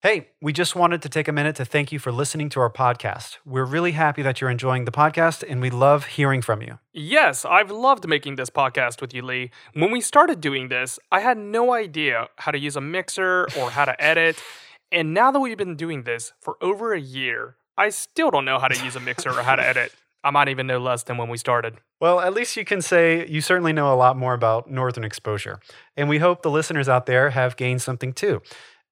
Hey, we just wanted to take a minute to thank you for listening to our podcast. We're really happy that you're enjoying the podcast and we love hearing from you. Yes, I've loved making this podcast with you, Lee. When we started doing this, I had no idea how to use a mixer or how to edit. And now that we've been doing this for over a year, I still don't know how to use a mixer or how to edit. I might even know less than when we started. Well, at least you can say you certainly know a lot more about Northern exposure. And we hope the listeners out there have gained something too.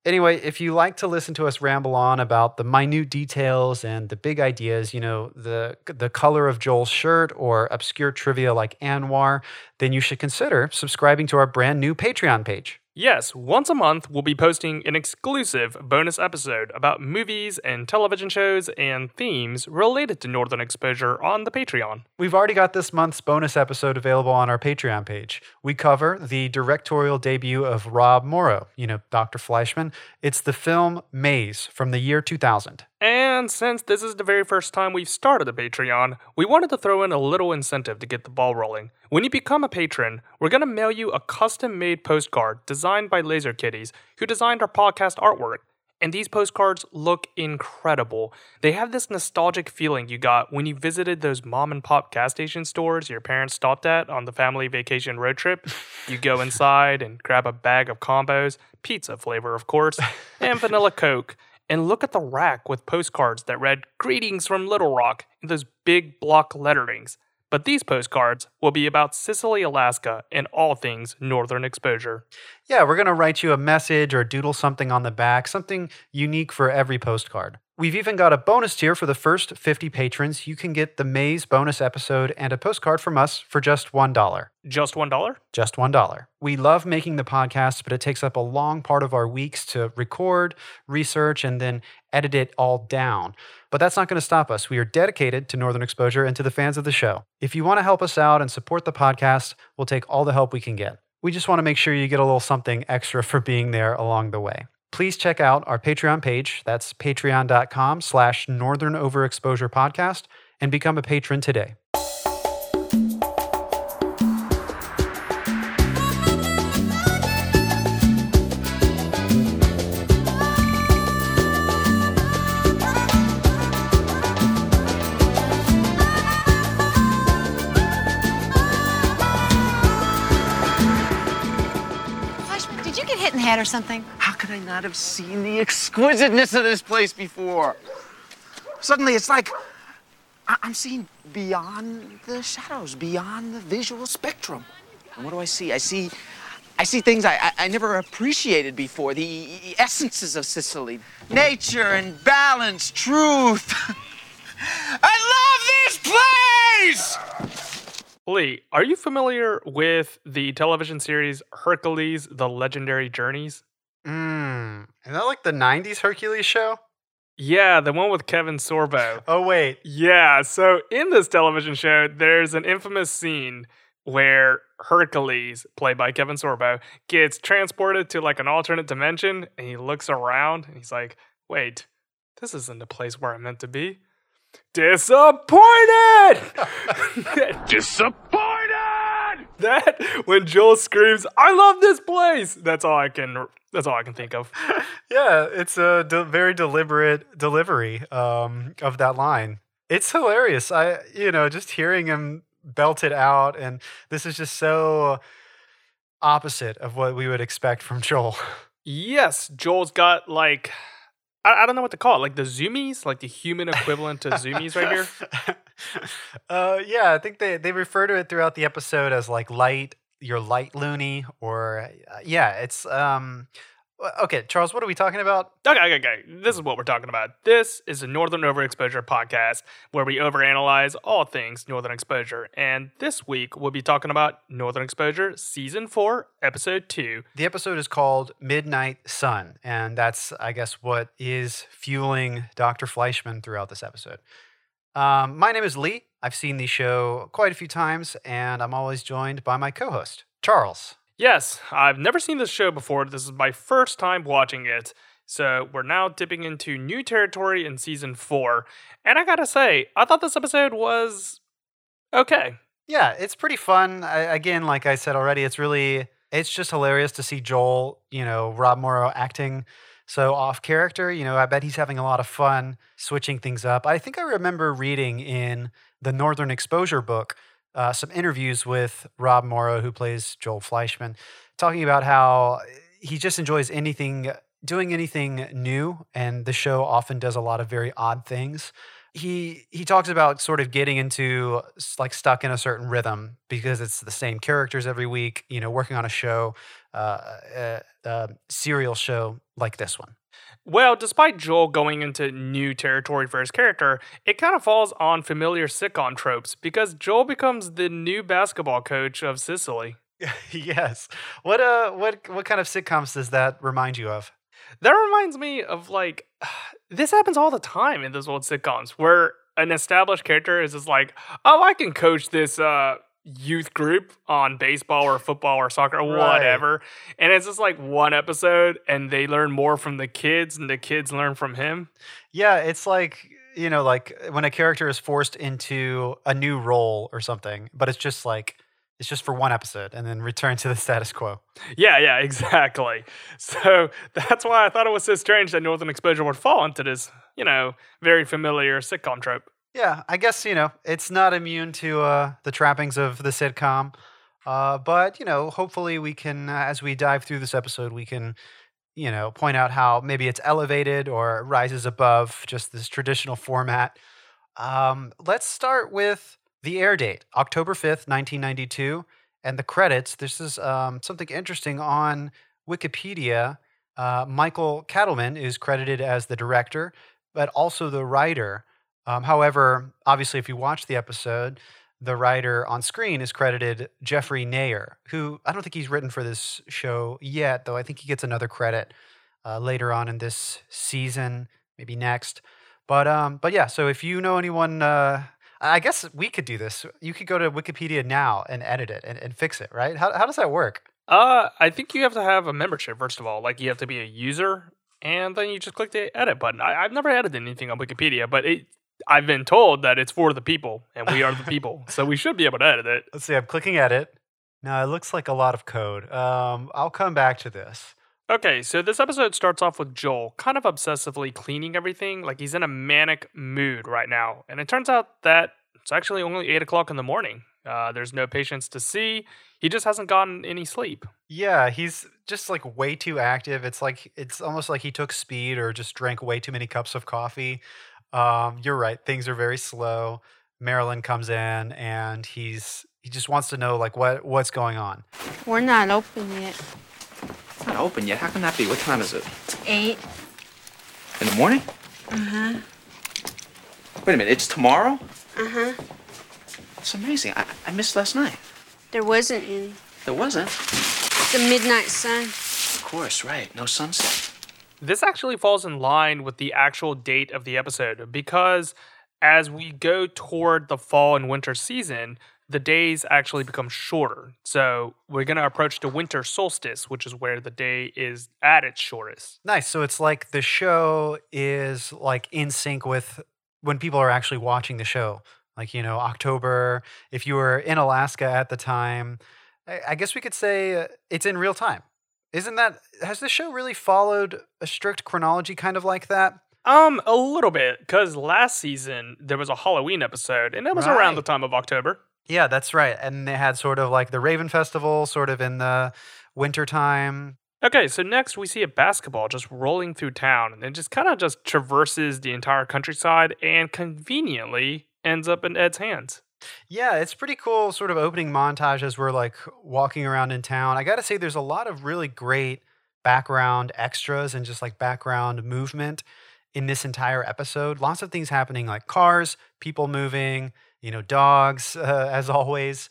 Anyway, if you like to listen to us ramble on about the minute details and the big ideas, you know, the the color of Joel's shirt or obscure trivia like Anwar, then you should consider subscribing to our brand new Patreon page. Yes, once a month we'll be posting an exclusive bonus episode about movies and television shows and themes related to Northern Exposure on the Patreon. We've already got this month's bonus episode available on our Patreon page. We cover the directorial debut of Rob Morrow, you know, Dr. Fleischman. It's the film Maze from the year 2000. And since this is the very first time we've started a Patreon, we wanted to throw in a little incentive to get the ball rolling. When you become a patron, we're going to mail you a custom made postcard designed by Laser Kitties, who designed our podcast artwork. And these postcards look incredible. They have this nostalgic feeling you got when you visited those mom and pop gas station stores your parents stopped at on the family vacation road trip. You go inside and grab a bag of combos, pizza flavor, of course, and vanilla Coke and look at the rack with postcards that read Greetings from Little Rock in those big block letterings. But these postcards will be about Cicely, Alaska, and all things northern exposure. Yeah, we're going to write you a message or doodle something on the back, something unique for every postcard. We've even got a bonus tier for the first 50 patrons. You can get the Maze bonus episode and a postcard from us for just $1. Just $1? Just $1. We love making the podcast, but it takes up a long part of our weeks to record, research, and then edit it all down. But that's not going to stop us. We are dedicated to Northern Exposure and to the fans of the show. If you want to help us out and support the podcast, we'll take all the help we can get. We just want to make sure you get a little something extra for being there along the way please check out our Patreon page. That's patreon.com slash northern overexposure podcast and become a patron today. Did you get hit in the head or something? I not have seen the exquisiteness of this place before? Suddenly, it's like I- I'm seeing beyond the shadows, beyond the visual spectrum. And what do I see? I see, I see things I, I, I never appreciated before. The essences of Cicely, nature and balance, truth. I love this place. Lee, are you familiar with the television series Hercules: The Legendary Journeys? Mmm. Is that like the 90s Hercules show? Yeah, the one with Kevin Sorbo. Oh, wait. Yeah, so in this television show, there's an infamous scene where Hercules, played by Kevin Sorbo, gets transported to like an alternate dimension and he looks around and he's like, wait, this isn't the place where I'm meant to be. Disappointed! Disappointed! that when Joel screams, "I love this place." That's all I can. That's all I can think of. Yeah, it's a de- very deliberate delivery um, of that line. It's hilarious. I, you know, just hearing him belt it out, and this is just so opposite of what we would expect from Joel. Yes, Joel's got like I, I don't know what to call it, like the zoomies, like the human equivalent to zoomies right here. uh, yeah, I think they, they refer to it throughout the episode as like light, your light loony, or uh, yeah, it's um. Okay, Charles, what are we talking about? Okay, okay, okay. This is what we're talking about. This is a Northern Overexposure podcast where we overanalyze all things Northern Exposure. And this week we'll be talking about Northern Exposure Season 4, Episode 2. The episode is called Midnight Sun, and that's, I guess, what is fueling Dr. Fleischman throughout this episode. Um, my name is Lee. I've seen the show quite a few times, and I'm always joined by my co host, Charles. Yes, I've never seen this show before. This is my first time watching it. So we're now dipping into new territory in season four. And I gotta say, I thought this episode was okay. Yeah, it's pretty fun. I, again, like I said already, it's really, it's just hilarious to see Joel, you know, Rob Morrow acting So off character, you know, I bet he's having a lot of fun switching things up. I think I remember reading in the Northern Exposure book uh, some interviews with Rob Morrow, who plays Joel Fleischman, talking about how he just enjoys anything, doing anything new, and the show often does a lot of very odd things. He he talks about sort of getting into like stuck in a certain rhythm because it's the same characters every week. You know, working on a show, uh, a, a serial show like this one. Well, despite Joel going into new territory for his character, it kind of falls on familiar sitcom tropes because Joel becomes the new basketball coach of Cicely. yes. What uh what what kind of sitcoms does that remind you of? That reminds me of like this happens all the time in those old sitcoms where an established character is just like, "Oh, I can coach this uh youth group on baseball or football or soccer or Right. whatever." And it's just like one episode and they learn more from the kids and the kids learn from him. Yeah, it's like you know, like when a character is forced into a new role or something, but it's just like it's just for one episode and then return to the status quo. Yeah, yeah, exactly. So that's why I thought it was so strange that Northern Exposure would fall into this, you know, very familiar sitcom trope. Yeah, I guess you know it's not immune to uh, the trappings of the sitcom, uh, but you know, hopefully we can, uh, as we dive through this episode, we can, you know, point out how maybe it's elevated or rises above just this traditional format. Um, let's start with the air date, October fifth, nineteen ninety-two, and the credits. This is um, something interesting on Wikipedia. Uh, Michael Katleman is credited as the director, but also the writer. Um, however, obviously, if you watch the episode, the writer on screen is credited Jeffrey Nayer, who I don't think he's written for this show yet, though I think he gets another credit uh, later on in this season, maybe next. But um, but yeah, so if you know anyone, uh, I guess we could do this. You could go to Wikipedia now and edit it and, and fix it, right? How, how does that work? Uh, I think you have to have a membership, first of all. Like, you have to be a user, and then you just click the edit button. I, I've never edited anything on Wikipedia, but it, I've been told that it's for the people, and we are the people. So we should be able to edit it. Let's see. I'm clicking edit. Now it looks like a lot of code. Um, I'll come back to this. Okay, so this episode starts off with Joel kind of obsessively cleaning everything. Like he's in a manic mood right now. And it turns out that it's actually only 8 o'clock in the morning. Uh, there's no patients to see. He just hasn't gotten any sleep. Yeah, he's just like way too active. It's like it's almost like he took speed or just drank way too many cups of coffee. Um, you're right. Things are very slow. Marilyn comes in and he's he just wants to know like what what's going on. We're not open yet. It's not open yet. How can that be? What time is it? Eight. In the morning? Uh-huh. Wait a minute. It's tomorrow? Uh-huh. It's amazing. I, I missed last night. There wasn't any. There wasn't. The midnight sun. Of course, right. No sunset. This actually falls in line with the actual date of the episode because as we go toward the fall and winter season, the days actually become shorter. So we're going to approach the winter solstice, which is where the day is at its shortest. Nice. So it's like the show is like in sync with when people are actually watching the show. Like, you know, October, if you were in Alaska at the time, I, guess we could say uh, it's in real time. Isn't that, has the show really followed a strict chronology kind of like that? Um, a little bit, because last season there was a Halloween episode, and it was around the time of October. Yeah, that's right. And they had sort of like the Raven Festival, sort of in the wintertime. Okay, so next we see a basketball just rolling through town, and it just kind of just traverses the entire countryside and conveniently ends up in Ed's hands. Yeah, it's pretty cool sort of opening montage as we're like walking around in town. I got to say there's a lot of really great background extras and just like background movement in this entire episode. Lots of things happening like cars, people moving, you know, dogs uh, as always.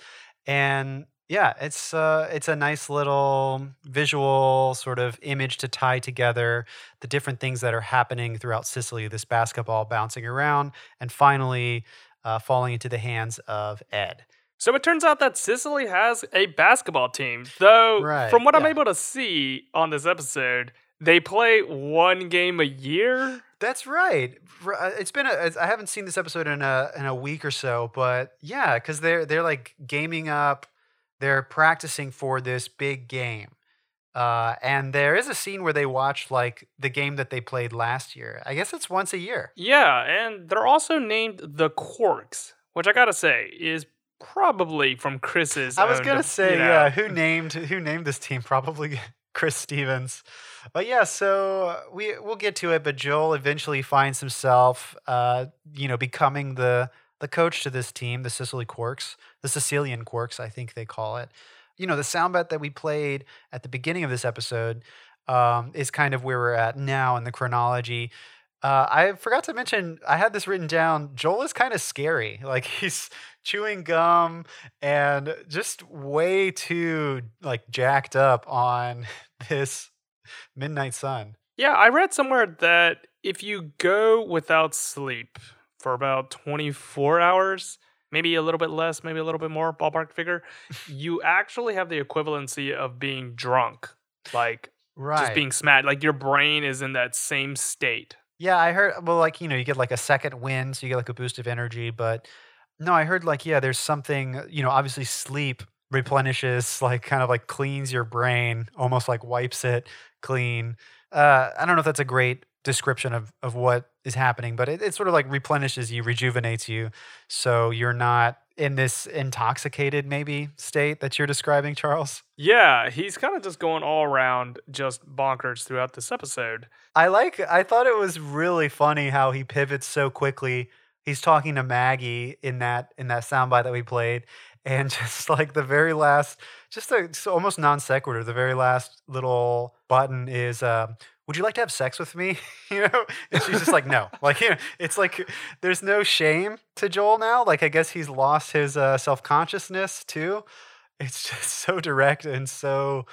And yeah, it's uh it's a nice little visual sort of image to tie together the different things that are happening throughout Cicely, this basketball bouncing around and finally uh, falling into the hands of Ed. So it turns out that Cicely has a basketball team, though Right, from what I'm able to see on this episode, they play one game a year. That's right. Uh, It's been a, I haven't seen this episode in a in a week or so, but yeah, because they're they're like gaming up, they're practicing for this big game. Uh, and there is a scene where they watch like the game that they played last year. I guess it's once a year. Yeah, and they're also named the Quarks, which I gotta say is probably from Chris's. I was gonna say, you know. yeah, who named who named this team? Probably Chris Stevens. But yeah, so uh, we we'll get to it. But Joel eventually finds himself, uh, you know, becoming the the coach to this team, the Cicely Quarks, the Sicilian Quarks, I think they call it. You know, the sound bet that we played at the beginning of this episode um, is kind of where we're at now in the chronology. Uh, I forgot to mention, I had this written down. Joel is kind of scary. Like he's chewing gum and just way too like jacked up on this Midnight Sun. Yeah, I read somewhere that if you go without sleep for about 24 hours, maybe a little bit less, maybe a little bit more, ballpark figure, you actually have the equivalency of being drunk. Like Right. just being smashed. Like your brain is in that same state. Yeah, I heard. Well, like you know, you get like a second wind, so you get like a boost of energy. But no, I heard like yeah, there's something. You know, obviously sleep replenishes, like kind of like cleans your brain, almost like wipes it clean. Uh, I don't know if that's a great description of of what is happening, but it, it sort of like replenishes you, rejuvenates you, so you're not in this intoxicated maybe state that you're describing, Charles. Yeah, he's kind of just going all around just bonkers throughout this episode. I like I thought it was really funny how he pivots so quickly. He's talking to Maggie in that in that soundbite that we played and just like the very last just a so almost non sequitur the very last little button is um would you like to have sex with me? you know, and she's just like, no. Like, you know, it's like there's no shame to Joel now. Like, I guess he's lost his uh, self consciousness too. It's just so direct and so,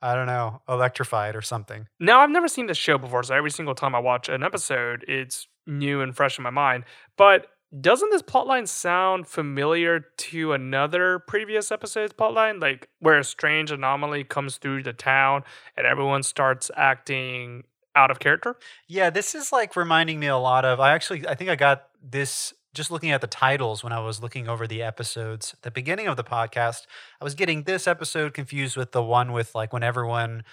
I don't know, electrified or something. Now, I've never seen this show before, so every single time I watch an episode, it's new and fresh in my mind. But doesn't this plotline sound familiar to another previous episode's plotline? Like where a strange anomaly comes through the town and everyone starts acting out of character? Yeah, this is like reminding me a lot of. I actually, I think I got this just looking at the titles when I was looking over the episodes at the beginning of the podcast. I was getting this episode confused with the one with like when everyone,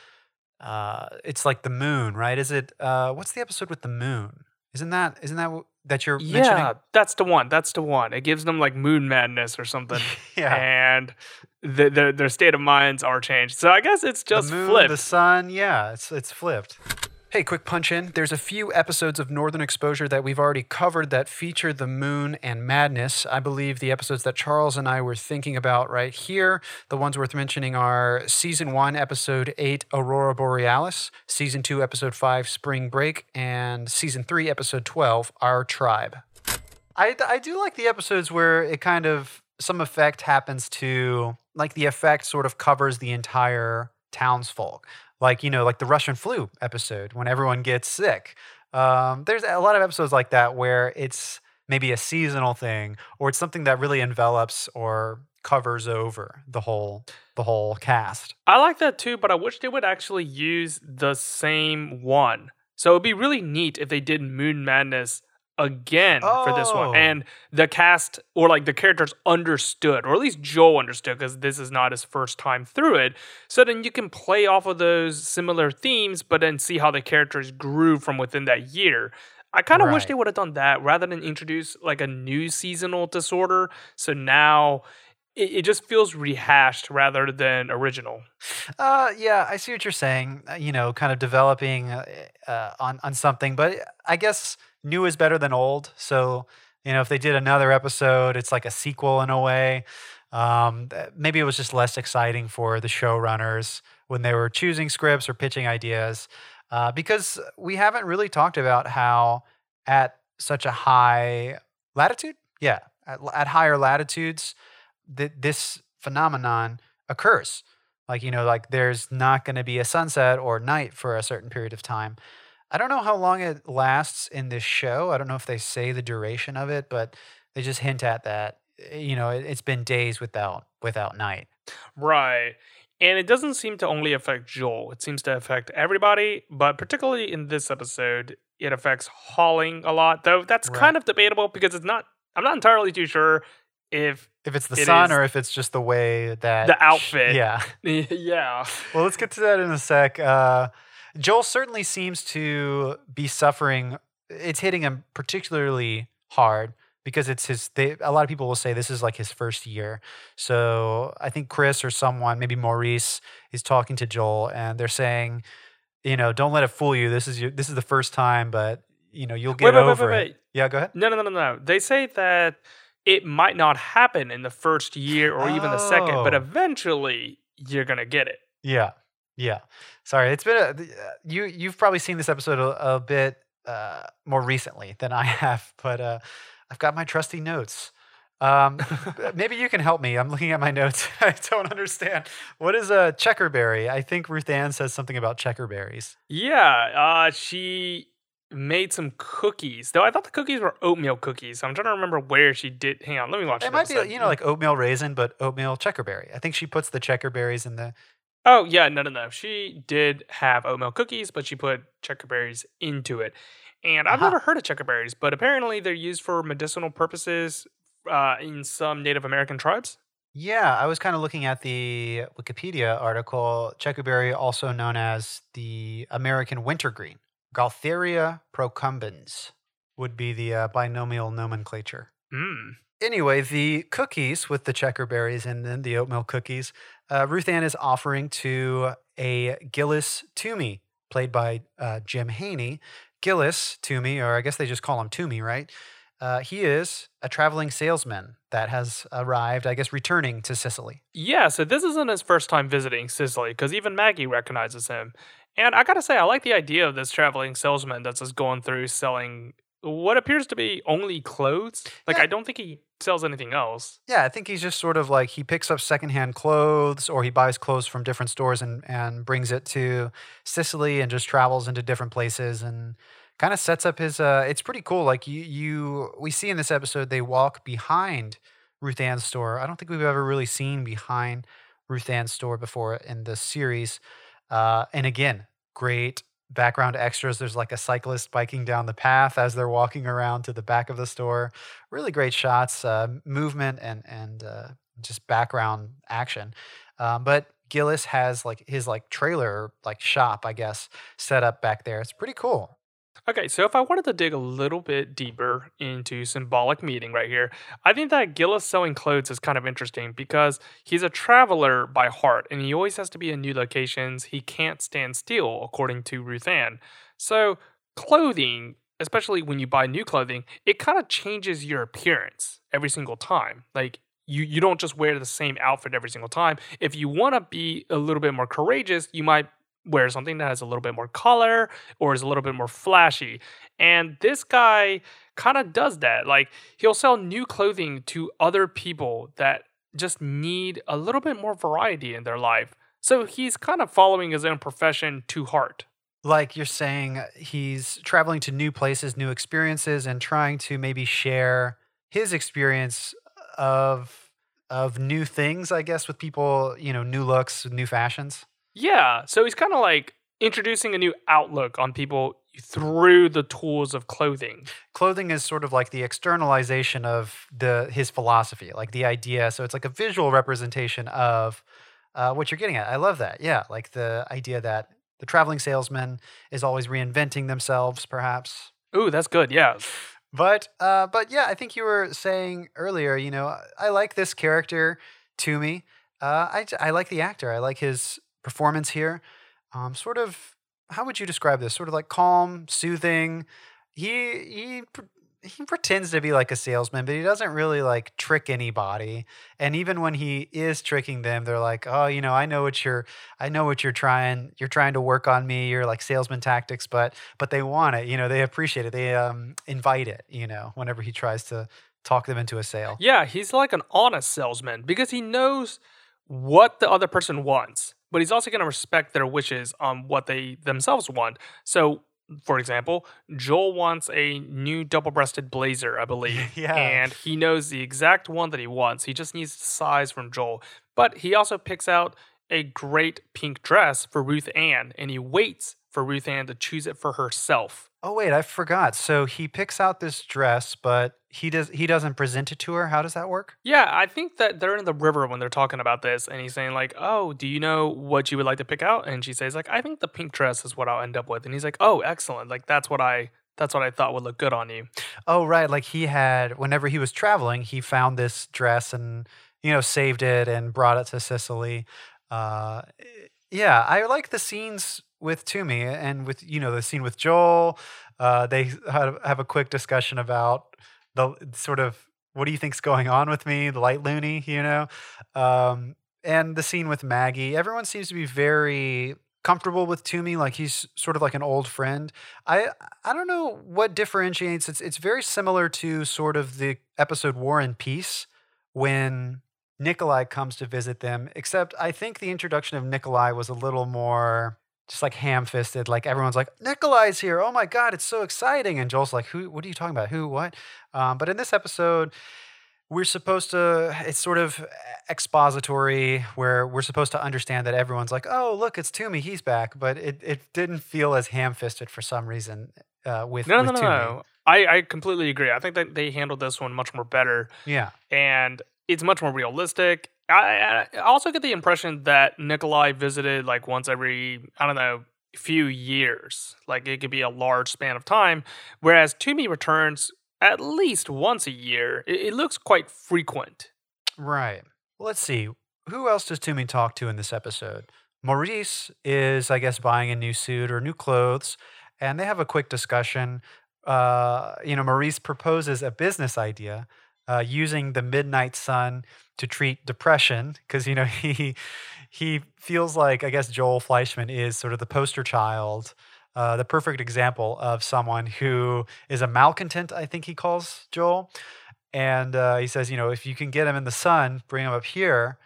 uh, it's like the moon, right? Is it, uh, what's the episode with the moon? Isn't that, isn't that that you're Yeah, mentioning? that's the one. That's the one. It gives them like moon madness or something. Yeah. And the, their their state of minds are changed. So I guess it's just the moon, flipped. the sun. Yeah, it's it's flipped. Hey, quick punch in. There's a few episodes of Northern Exposure that we've already covered that feature the moon and madness. I believe the episodes that Charles and I were thinking about right here, the ones worth mentioning are Season 1, Episode 8, Aurora Borealis, Season 2, Episode 5, Spring Break, and Season 3, Episode 12, Our Tribe. I, I do like the episodes where it kind of some effect happens to like the effect sort of covers the entire townsfolk like you know like the russian flu episode when everyone gets sick um, there's a lot of episodes like that where it's maybe a seasonal thing or it's something that really envelops or covers over the whole the whole cast I like that too, but I wish they would actually use the same one. So it'd be really neat if they did Moon Madness again for this Oh. one. And the cast or like the characters understood, or at least Joel understood, because this is not his first time through it. So then you can play off of those similar themes, but then see how the characters grew from within that year. I kind of wish they would have done that rather than introduce like a new seasonal disorder. So now it, it just feels rehashed rather than original. Uh, yeah, I see what you're saying. uh, You know, kind of developing uh, uh, on on something, but I guess new is better than old. So you know, if they did another episode, it's like a sequel in a way. Um, maybe it was just less exciting for the showrunners when they were choosing scripts or pitching ideas, uh, because we haven't really talked about how at such a high latitude, yeah, at, at higher latitudes, th- this phenomenon occurs like you know like there's not going to be a sunset or night for a certain period of time i don't know how long it lasts in this show i don't know if they say the duration of it but they just hint at that Eh, you know it, it's been days without without night Right. And it doesn't seem to only affect Joel. It seems to affect everybody, but particularly in this episode, it affects Holling a lot. Though that's Right. kind of debatable because it's not I'm not entirely too sure if If it's the It sun or if it's just the way that the outfit. Yeah. yeah. Well, let's get to that in a sec. Uh, Joel certainly seems to be suffering. It's hitting him particularly hard because it's his. They, a lot of people will say this is like his first year. So I think Chris or someone, maybe Maurice, is talking to Joel, and they're saying, you know, don't let it fool you. This is your. This is the first time, but you know, you'll get Wait, wait, over wait, it. Yeah, go ahead. No, no, no, no, no. They say that it might not happen in the first year or even the second, but Oh. eventually you're gonna get it. Yeah, yeah. Sorry, it's been a uh, you. You've probably seen this episode a, a bit uh, more recently than I have, but uh, I've got my trusty notes. Um, maybe you can help me. I'm looking at my notes. I don't understand. What is a checkerberry? I think Ruth Ann says something about checkerberries. Yeah, uh, she made some cookies. Though I thought the cookies were oatmeal cookies. I'm trying to remember where she did. Hang on, let me watch. It might be, you know, like oatmeal raisin, but oatmeal checkerberry. I think she puts the checkerberries in the. Oh yeah, no, no, no. She did have oatmeal cookies, but she put checkerberries into it. And I've Uh-huh. never heard of checkerberries, but apparently they're used for medicinal purposes uh, in some Native American tribes. Yeah, I was kind of looking at the Wikipedia article. Checkerberry, also known as the American wintergreen, Gaultheria procumbens, would be the uh, binomial nomenclature. Mm. Anyway, the cookies with the checkerberries and then the oatmeal cookies, uh, Ruth Ann is offering to a Gillis Toomey, played by uh, Jim Haney. Gillis Toomey, or I guess they just call him Toomey, right? Uh, he is a traveling salesman that has arrived, I guess, returning to Cicely. Yeah, so this isn't his first time visiting Cicely because even Maggie recognizes him. And I gotta say, I like the idea of this traveling salesman that's just going through selling what appears to be only clothes. Like, Yeah. I don't think he sells anything else. Yeah, I think he's just sort of like he picks up secondhand clothes or he buys clothes from different stores and, and brings it to Cicely and just travels into different places and kind of sets up his uh it's pretty cool. Like you you we see in this episode they walk behind Ruth Ann's store. I don't think we've ever really seen behind Ruth Ann's store before in the series. Uh and again, great background extras. There's like a cyclist biking down the path as they're walking around to the back of the store. Really great shots, uh, movement, and and uh, just background action. Um, but Gillis has like his like trailer like shop, I guess, set up back there. It's pretty cool. Okay, so if I wanted to dig a little bit deeper into symbolic meaning right here, I think that Gillis selling clothes is kind of interesting because he's a traveler by heart and he always has to be in new locations. He can't stand still, according to Ruth Ann. So, clothing, especially when you buy new clothing, it kind of changes your appearance every single time. Like, you, you don't just wear the same outfit every single time. If you want to be a little bit more courageous, you might wear something that has a little bit more color or is a little bit more flashy. And this guy kind of does that. Like he'll sell new clothing to other people that just need a little bit more variety in their life. So he's kind of following his own profession to heart. Like you're saying, he's traveling to new places, new experiences, and trying to maybe share his experience of of new things. I guess with people, you know, new looks, new fashions. Yeah, so he's kind of like introducing a new outlook on people through the tools of clothing. clothing is sort of like the externalization of the his philosophy like the idea so it's like a visual representation of uh, what you're getting at i love that yeah like the idea that the traveling salesman is always reinventing themselves perhaps Ooh, that's good. Yeah. but uh, but yeah i think you were saying earlier you know i like this character to me uh, I like the actor i like his performance here um, sort of how would you describe this? Sort of like calm soothing. He he he pretends to be like a salesman but he doesn't really like trick anybody and even when he is tricking them they're like oh you know i know what you're i know what you're trying you're trying to work on me you're like salesman tactics but but they want it you know they appreciate it they um invite it you know whenever he tries to talk them into a sale. Yeah, he's like an honest salesman because he knows what the other person wants, but he's also going to respect their wishes on what they themselves want. So, for example, Joel wants a new double breasted blazer, I believe. Yeah. And he knows the exact one that he wants. He just needs the size from Joel. But he also picks out a great pink dress for Ruth Ann and he waits for Ruth Ann to choose it for herself. Oh wait, I forgot. So he picks out this dress, but he does he doesn't present it to her. How does that work? Yeah, I think that they're in the river when they're talking about this, and he's saying like, "Oh, do you know what you would like to pick out?" And she says like, "I think the pink dress is what I'll end up with." And he's like, "Oh, excellent! Like that's what I that's what I thought would look good on you." Oh right, like he had whenever he was traveling, he found this dress and you know saved it and brought it to Cicely. Uh, yeah, I like the scenes with Toomey and with you know the scene with Joel. Uh, they have have a quick discussion about the sort of what do you think's going on with me, the light loony, you know, um, and the scene with Maggie. Everyone seems to be very comfortable with Toomey, like he's sort of like an old friend. I I don't know what differentiates. It's it's very similar to sort of the episode War and Peace when Nikolai comes to visit them, except I think the introduction of Nikolai was a little more just like ham fisted. Like everyone's like, Nikolai's here. Oh my God, it's so exciting. And Joel's like, Who, what are you talking about? Who, what? Um, but in this episode, we're supposed to, it's sort of expository where we're supposed to understand that everyone's like, oh, look, it's Toomey, he's back. But it, it didn't feel as ham fisted for some reason uh, with, No, no, with no, Toomey. no. I I completely agree. I think that they handled this one much more better. Yeah. and it's much more realistic. I, I also get the impression that Nikolai visited like once every I don't know few years. Like it could be a large span of time, whereas Toomey returns at least once a year. It, it looks quite frequent. Right. Let's see. Who else does Toomey talk to in this episode? Maurice is, I guess, buying a new suit or new clothes, and they have a quick discussion. Uh, you know, Maurice proposes a business idea uh, using the midnight sun to treat depression because you know he he feels like I guess Joel Fleischman is sort of the poster child, uh, the perfect example of someone who is a malcontent. I think he calls Joel, and uh, he says, you know, if you can get him in the sun, bring him up here,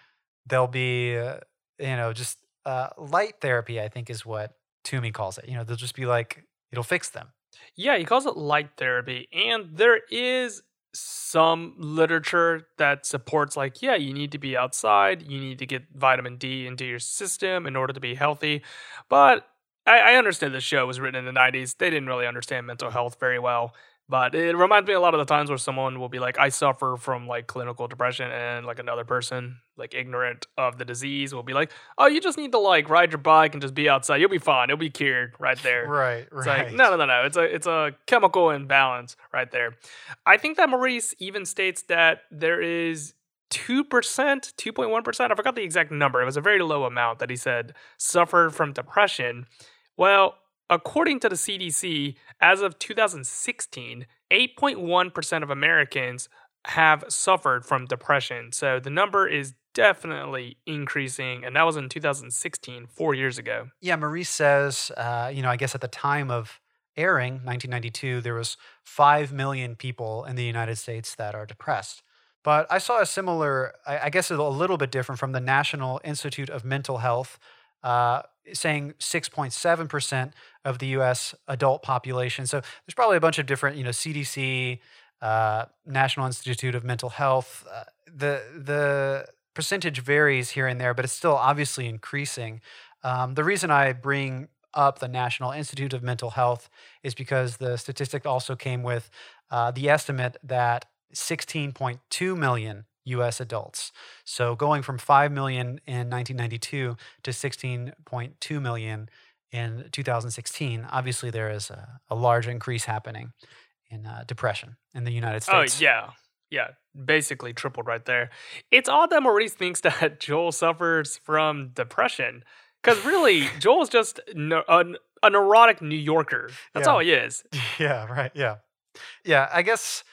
they'll be, uh, you know, just uh, light therapy. I think is what Toomey calls it. You know, they'll just be like it'll fix them. Yeah, he calls it light therapy, and there is some literature that supports like yeah you need to be outside you need to get vitamin d into your system in order to be healthy but i, I understand the show was written in the 90s they didn't really understand mental health very well but it reminds me a lot of the times where someone will be like i suffer from like clinical depression and like another person like ignorant of the disease will be like oh you just need to like ride your bike and just be outside you'll be fine it'll be cured right there Right. it's like no, no, no, no. It's a it's a chemical imbalance right there. I think that Maurice even states that there is two percent, two point one percent. I forgot the exact number. It was a very low amount that he said suffered from depression. Well, according to the CDC, as of 2016, 8.1 percent of Americans have suffered from depression. So the number is definitely increasing, and that was in 2016, four years ago. Yeah, Maurice says, uh, you know, I guess at the time of airing, 1992, there was 5 million people in the United States that are depressed. But I saw a similar, I, I guess a little bit different from the National Institute of Mental Health, uh, saying 6.7% of the US adult population. So there's probably a bunch of different, you know, CDC, uh, National Institute of Mental Health. Uh, the, the percentage varies here and there, but it's still obviously increasing. Um, the reason I bring up the National Institute of Mental Health is because the statistic also came with uh, the estimate that 16.2 million US adults. So going from 5 million in 1992 to 16.2 million in 2016, obviously there is a, a large increase happening in uh, depression in the United States. Oh yeah, yeah, basically tripled right there. It's odd that Maurice thinks that Joel suffers from depression because really Joel's just no, a, a neurotic New Yorker. That's Yeah. all he is. Yeah, right. Yeah. Yeah. I guess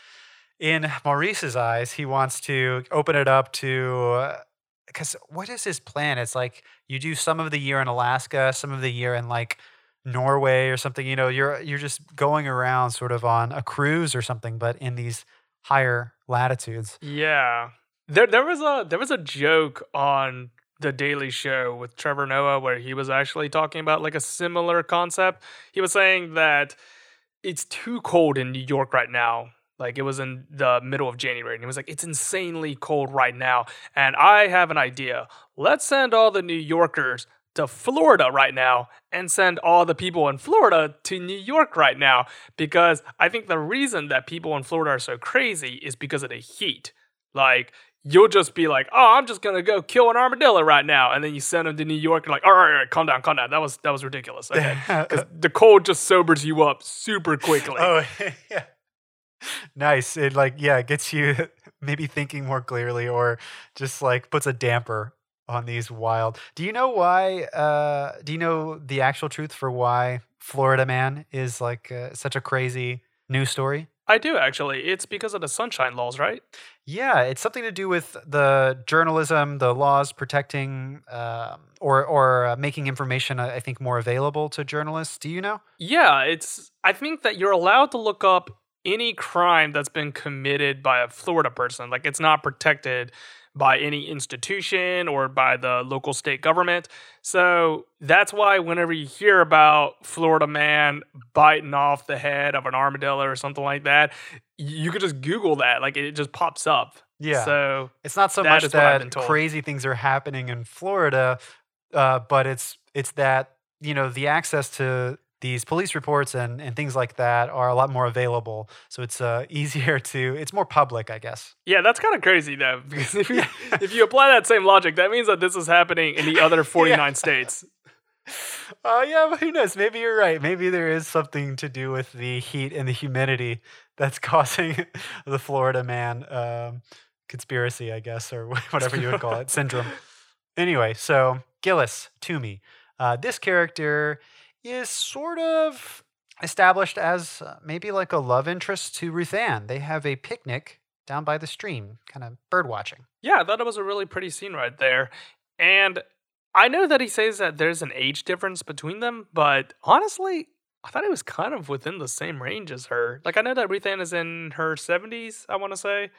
in Maurice's eyes, he wants to open it up to. Because what is his plan? It's like you do some of the year in Alaska, some of the year in like Norway or something. You know, you're you're just going around sort of on a cruise or something, but in these higher latitudes. Yeah, there there was a there was a joke on the Daily Show with Trevor Noah where he was actually talking about like a similar concept. He was saying that it's too cold in New York right now. Like it was in the middle of January, and he was like, "It's insanely cold right now." And I have an idea. Let's send all the New Yorkers to Florida right now and send all the people in Florida to New York right now because I think the reason that people in Florida are so crazy is because of the heat. Like, you'll just be like, "Oh, I'm just gonna go kill an armadillo right now," and then you send them to New York. You're like, "All right, all right, calm down, calm down. That was that was ridiculous." Okay, because the cold just sobers you up super quickly. Oh, yeah. Nice. It like yeah, it gets you maybe thinking more clearly or just like puts a damper on these wild. Do you know why uh do you know the actual truth for why Florida Man is like uh, such a crazy news story? I do actually. It's because of the sunshine laws, right? Yeah, it's something to do with the journalism, the laws protecting um, or or uh, making information, uh, I think, more available to journalists. Do you know? Yeah, it's. I think that you're allowed to look up any crime that's been committed by a Florida person. Like it's not protected by any institution or by the local state government. So that's why whenever you hear about Florida man biting off the head of an armadillo or something like that, you could just Google that. Like it just pops up. Yeah. So It's not so That much is what I've been that crazy things are happening in Florida, uh, but it's it's that you know the access to these police reports and, and things like that are a lot more available. So it's uh, easier to it's more public, I guess. yeah, that's kind of crazy though, because if you if you apply that same logic, that means that this is happening in the other 49 states. Oh yeah, but who knows? Maybe you're right. Maybe there is something to do with the heat and the humidity that's causing the Florida man um, conspiracy, I guess, or whatever you would call it, syndrome. Anyway, so Gillis Toomey, uh, this character is sort of established as uh, maybe like a love interest to Ruth Ann. They have a picnic down by the stream, kind of bird watching. Yeah, I thought it was a really pretty scene right there. And I know that he says that there's an age difference between them, but honestly, I thought he was kind of within the same range as her. Like, I know that Ruth Ann is in her 70s, I want to say,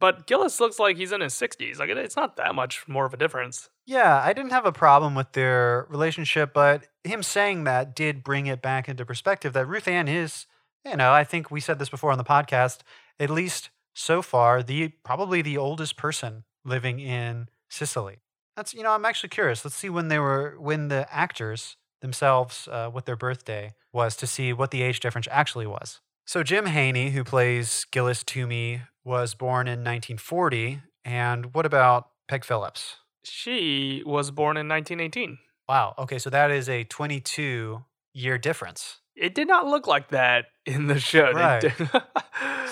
but Gillis looks like he's in his 60s. Like, it's not that much more of a difference. Yeah, I didn't have a problem with their relationship, but him saying that did bring it back into perspective that Ruth Ann is, you know, I think we said this before on the podcast, at least so far, the probably the oldest person living in Cicely. That's you know, I'm actually curious. Let's see when they were when the actors themselves uh, what their birthday was to see what the age difference actually was. So Jim Haney, who plays Gillis Toomey, was born in 1940. And what about Peg Phillips? She was born in 1918. Wow. Okay, so that is a 22 year difference. It did not look like that in the show. Right.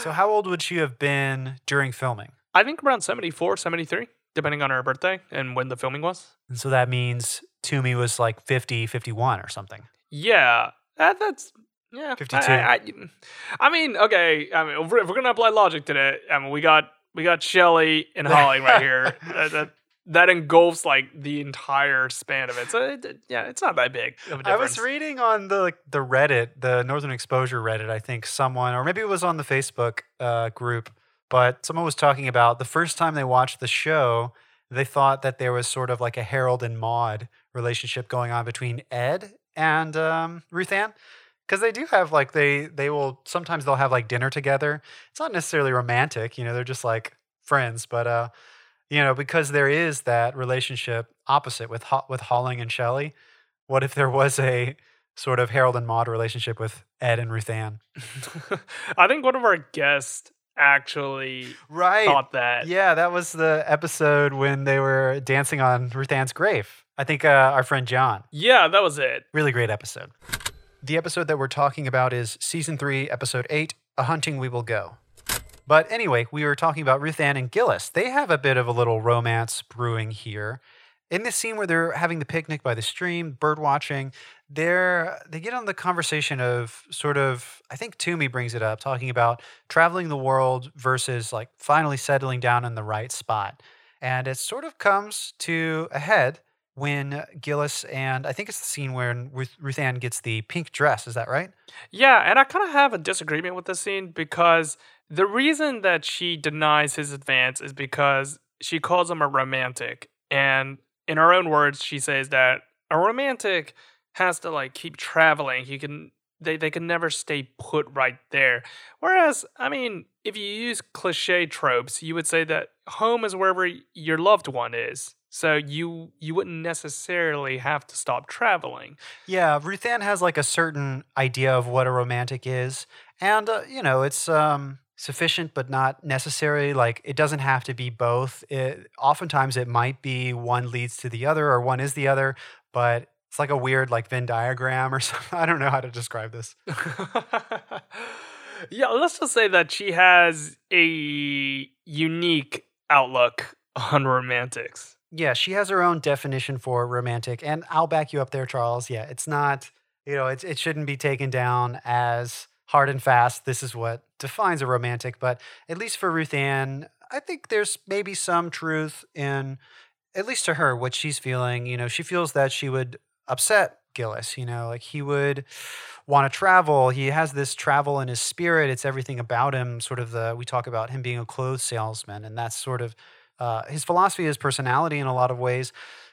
So how old would she have been during filming? I think around 74, 73, depending on her birthday and when the filming was. And so that means Toomey was like 50, 51 or something. Yeah, that, that's yeah. 52. I, I, I, mean, okay. I mean, if we're, if we're gonna apply logic to that, I mean, we got we got Shelley and Holly right here. that, that that engulfs like the entire span of it. So it, yeah, it's not that big of a I difference. I was reading on the like, the Reddit, the Northern Exposure Reddit, I think someone, or maybe it was on the Facebook uh, group, but someone was talking about the first time they watched the show, they thought that there was sort of like a Harold and Maude relationship going on between Ed and um, Ruth Ann. Because they do have like they they will sometimes they'll have like dinner together. It's not necessarily romantic, you know. They're just like friends, but uh, you know, because there is that relationship opposite with with Holling and Shelley. What if there was a sort of Harold and Maude relationship with Ed and Ruth Ann? I think one of our guests actually Right. thought that. Yeah, that was the episode when they were dancing on Ruth Ann's grave. I think uh, our friend John. Yeah, that was it. Really great episode. The episode that we're talking about is season three, episode eight A Hunting We Will Go. But anyway, we were talking about Ruth Ann and Gillis. They have a bit of a little romance brewing here. In this scene where they're having the picnic by the stream, bird watching, they're they get on the conversation of sort of I think Toomey brings it up, talking about traveling the world versus like finally settling down in the right spot. And it sort of comes to a head when uh, Gillis and I think it's the scene where Ruth, Ruth Ann gets the pink dress. Is that right? Yeah, and I kind of have a disagreement with this scene because the reason that she denies his advance is because she calls him a romantic. And in her own words, she says that a romantic has to like keep traveling. He can they, they can never stay put right there. Whereas, I mean, if you use cliche tropes, you would say that home is wherever your loved one is. So you you wouldn't necessarily have to stop traveling. Yeah, Ruth Ann has like a certain idea of what a romantic is, and uh, you know, it's um, sufficient but not necessary. Like it doesn't have to be both. It, oftentimes, it might be one leads to the other or one is the other, but it's like a weird like Venn diagram or something. I don't know how to describe this. yeah, let's just say that she has a unique outlook on romantics. Yeah, she has her own definition for romantic, and I'll back you up there, Charles. Yeah, it's not, you know, it's, it shouldn't be taken down as hard and fast. This is what defines a romantic, but at least for Ruth Ann, I think there's maybe some truth in, at least to her, what she's feeling. You know, she feels that she would upset Gillis, you know, like he would want to travel. He has this travel in his spirit. It's everything about him, sort of the, we talk about him being a clothes salesman, and that's sort of uh, his philosophy, his personality in a lot of ways.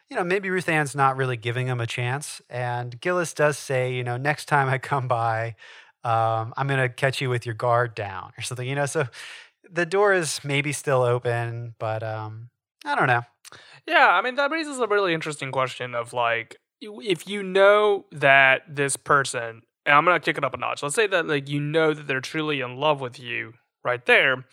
You know, maybe Ruth Ann's not really giving him a chance. And Gillis does say, you know, next time I come by, um, I'm going to catch you with your guard down or something, you know? So the door is maybe still open, but um, I don't know. Yeah, I mean, that raises a really interesting question of like, if you know that this person, and I'm going to kick it up a notch, let's say that like you know that they're truly in love with you right there,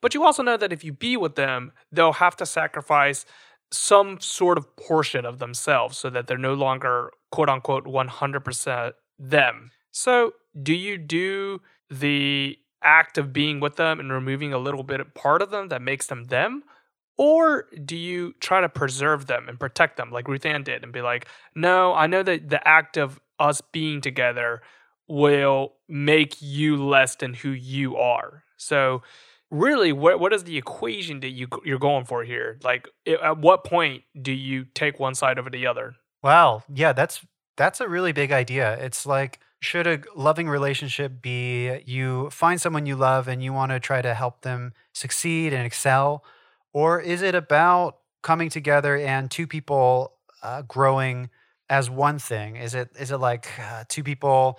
but you also know that if you be with them, they'll have to sacrifice some sort of portion of themselves so that they're no longer quote unquote 100% them. So, do you do the act of being with them and removing a little bit of part of them that makes them them? Or do you try to preserve them and protect them like Ruth Ann did and be like, no, I know that the act of us being together will make you less than who you are. So, really what what is the equation that you you're going for here? Like at what point do you take one side over the other? Wow. Yeah that's that's a really big idea. It's like should a loving relationship be you find someone you love and you want to try to help them succeed and excel? Or is it about coming together and two people uh, growing as one thing? Is it is it like uh, two people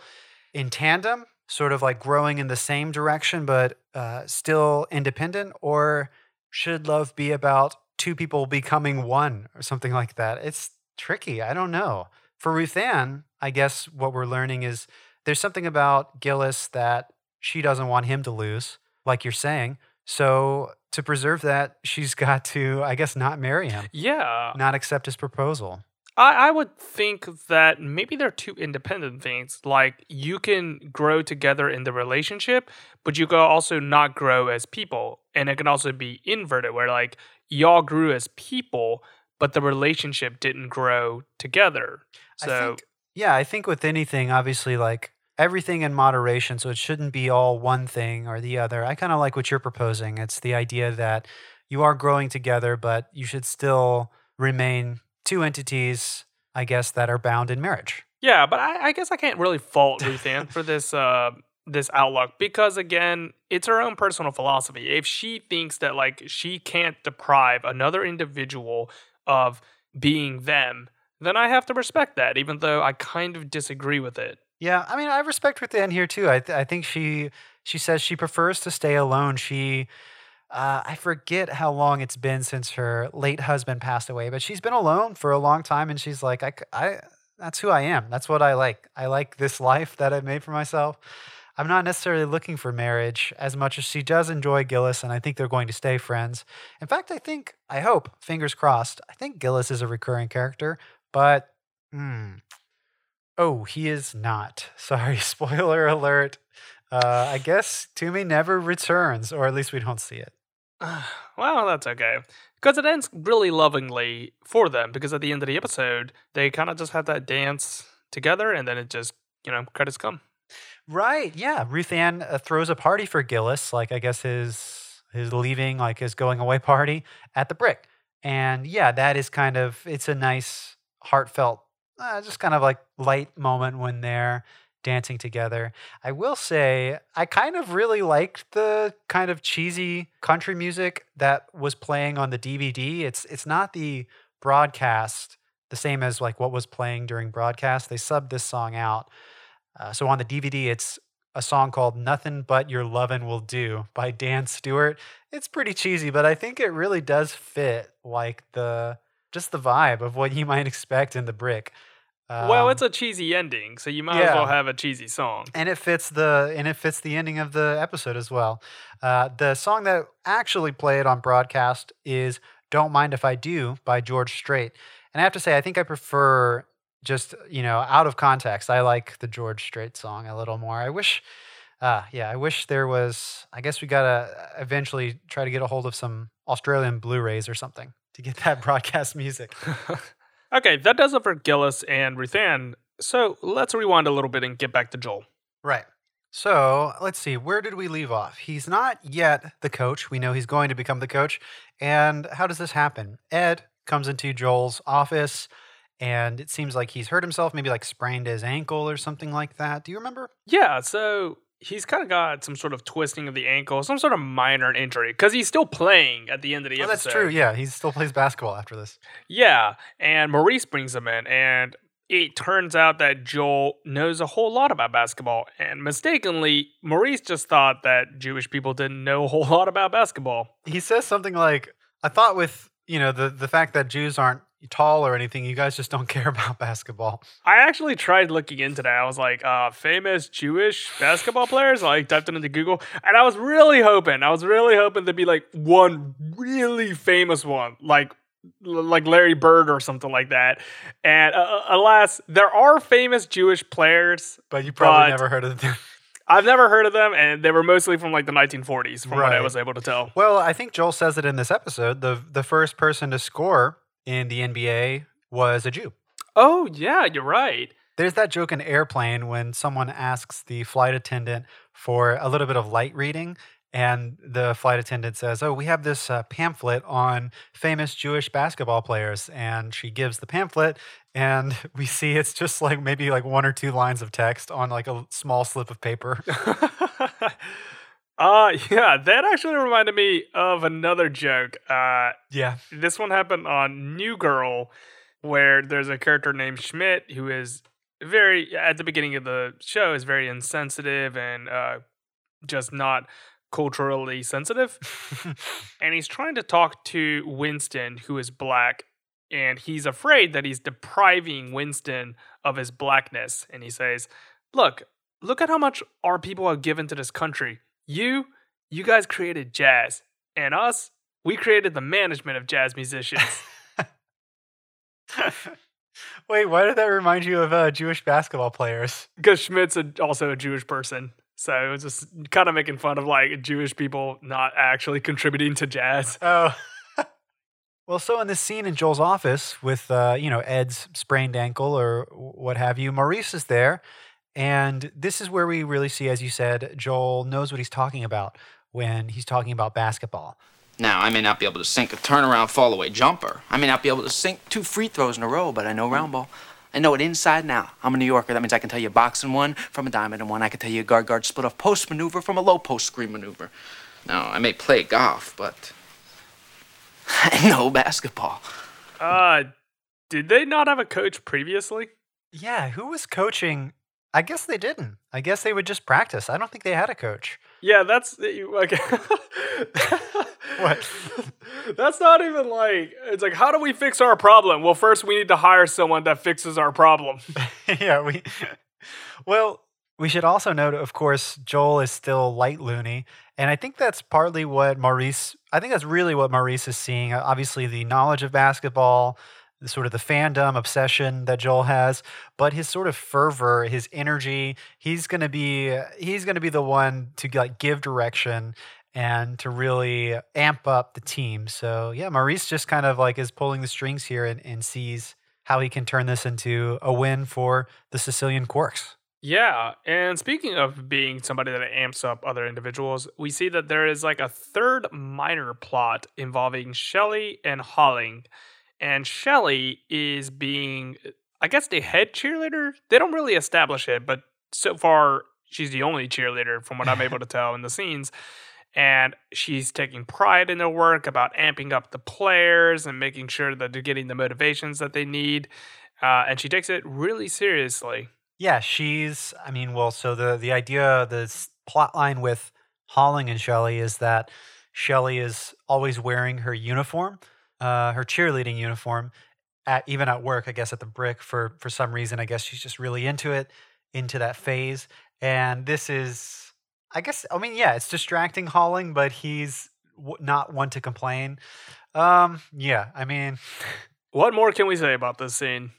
in tandem sort of like growing in the same direction but uh, still independent? Or should love be about two people becoming one or something like that? It's tricky i don't know. For ruth ann i guess what we're learning is there's something about gillis that she doesn't want him to lose like you're saying. So to preserve that she's got to i guess not marry him. Yeah. Not accept his proposal I, I would think that maybe they're two independent things. Like you can grow together in the relationship, but you can also not grow as people. And it can also be inverted, where like y'all grew as people, but the relationship didn't grow together. So I think, yeah, I think with anything, obviously, like everything in moderation. So it shouldn't be all one thing or the other. I kind of like what you're proposing. It's the idea that you are growing together, but you should still remain two entities, I guess, that are bound in marriage. Yeah, but I, I guess I can't really fault Ruth Ann for this uh, this outlook because again, it's her own personal philosophy. If she thinks that like she can't deprive another individual of being them, then I have to respect that, even though I kind of disagree with it. Yeah, I mean, I respect Ruth Ann here too. I th- I think she she says she prefers to stay alone. She uh, I forget how long it's been since her late husband passed away, but she's been alone for a long time, and she's like, I, I that's who I am. That's what I like. I like this life that I've made for myself. I'm not necessarily looking for marriage as much as she does enjoy Gillis, and I think they're going to stay friends. In fact, I think, I hope, fingers crossed, I think Gillis is a recurring character, but hmm, Oh, he is not. Sorry, spoiler alert. Uh, I guess Toomey never returns, or at least we don't see it. well, that's okay. Because it ends really lovingly for them, because at the end of the episode, they kind of just have that dance together, and then it just, you know, credits come. Right. Yeah. Ruth Ann uh, throws a party for Gillis, like I guess his his leaving, like his going away party at the Brick, and yeah, that is kind of it's a nice, heartfelt, uh, just kind of like light moment when they're dancing together. I will say, I kind of really liked the kind of cheesy country music that was playing on the DVD. It's it's not the broadcast the same as like what was playing during broadcast. They subbed this song out. Uh, so on the DVD, it's a song called Nothing But Your Lovin' Will Do by Dan Stewart. It's pretty cheesy, but I think it really does fit like the just the vibe of what you might expect in the brick. Well, Um, it's a cheesy ending, so you might as well have a cheesy song. and it fits the and it fits the ending of the episode as well. Uh, the song that actually played on broadcast is "Don't Mind If I Do" by George Strait, and I have to say I think I prefer just you know out of context. I like the George Strait song a little more. I wish, uh, yeah, I wish there was. I guess we gotta eventually try to get a hold of some Australian Blu-rays or something to get that broadcast music. Okay, that does it for Gillis and Ruthann. So let's rewind a little bit and get back to Joel. Right. So let's see, where did we leave off? He's not yet the coach. We know he's going to become the coach. And how does this happen? Ed comes into Joel's office and it seems like he's hurt himself, maybe like sprained his ankle or something like that. Do you remember? Yeah, so he's kind of got some sort of twisting of the ankle, some sort of minor injury, because he's still playing at the end of the Oh, episode. that's true. Yeah, he still plays basketball after this. Yeah, and Maurice brings him in, and it turns out that Joel knows a whole lot about basketball. And mistakenly, Maurice just thought that Jewish people didn't know a whole lot about basketball. He says something like, I thought with, you know, the, the fact that Jews aren't tall or anything, you guys just don't care about basketball. I actually tried looking into that. I was like, uh, famous Jewish basketball players. I typed it into Google, and I was really hoping. I was really hoping to be like one really famous one, like like Larry Bird or something like that. And uh, alas, there are famous Jewish players. But you probably But- never heard of them. I've never heard of them, and they were mostly from like the 1940s, from what I was able to tell. Well, I think Joel says it in this episode. The the first person to score in the NBA was a Jew. Oh yeah, you're right. There's that joke in Airplane when someone asks the flight attendant for a little bit of light reading, and the flight attendant says, "Oh, we have this uh, pamphlet on famous Jewish basketball players," and she gives the pamphlet, and we see it's just like maybe like one or two lines of text on like a small slip of paper. uh yeah, that actually reminded me of another joke. Uh yeah, this one happened on New Girl, where there's a character named Schmidt who is very at the beginning of the show is very insensitive and uh, just not culturally sensitive, and he's trying to talk to Winston, who is black, and he's afraid that he's depriving Winston of his blackness, and he says, "Look, look at how much our people have given to this country. You, you guys created jazz, and us." We created the management of jazz musicians. Wait, why did that remind you of uh, Jewish basketball players? because Schmidt's a, also a Jewish person. So it was just kind of making fun of like Jewish people not actually contributing to jazz. Oh. well, so in this scene in Joel's office with, uh, you know, Ed's sprained ankle or what have you, Maurice is there. And this is where we really see, as you said, Joel knows what he's talking about when he's talking about basketball. Now, I may not be able to sink a turnaround fall away jumper. I may not be able to sink two free throws in a row, but I know round ball. I know it inside and out. I'm a New Yorker. That means I can tell you a boxing one from a diamond and one. I can tell you a guard guard split off post maneuver from a low post screen maneuver. Now, I may play golf, but I know basketball. Uh, did they not have a coach previously? Yeah, who was coaching? I guess they didn't. I guess they would just practice. I don't think they had a coach. Yeah, that's eh, okay. What? That's not even like it's like how do we fix our problem? Well, first we need to hire someone that fixes our problem. yeah, we. Well, we should also note, of course, Joel is still light loony, and I think that's partly what Maurice. I think that's really what Maurice is seeing. Obviously, the knowledge of basketball, sort of the fandom obsession that Joel has, but his sort of fervor, his energy. He's gonna be. He's gonna be the one to like give direction and to really amp up the team. So yeah, Maurice just kind of like is pulling the strings here and, and sees how he can turn this into a win for the Sicilian Quarks. Yeah, and speaking of being somebody that amps up other individuals, we see that there is like a third minor plot involving Shelly and Holling. And Shelly is being, I guess, the head cheerleader. They don't really establish it, but so far she's the only cheerleader from what I'm able to tell in the scenes. And she's taking pride in her work about amping up the players and making sure that they're getting the motivations that they need. Uh, and she takes it really seriously. Yeah, she's. I mean, well, so the the idea, the plot line with Holling and Shelley is that Shelley is always wearing her uniform. Uh, her cheerleading uniform at even at work. I guess at the brick for for some reason. I guess she's just really into it, into that phase. And this is, I guess, I mean, yeah, it's distracting Holling, but he's w- not one to complain. Um, yeah, I mean. What more can we say about this scene?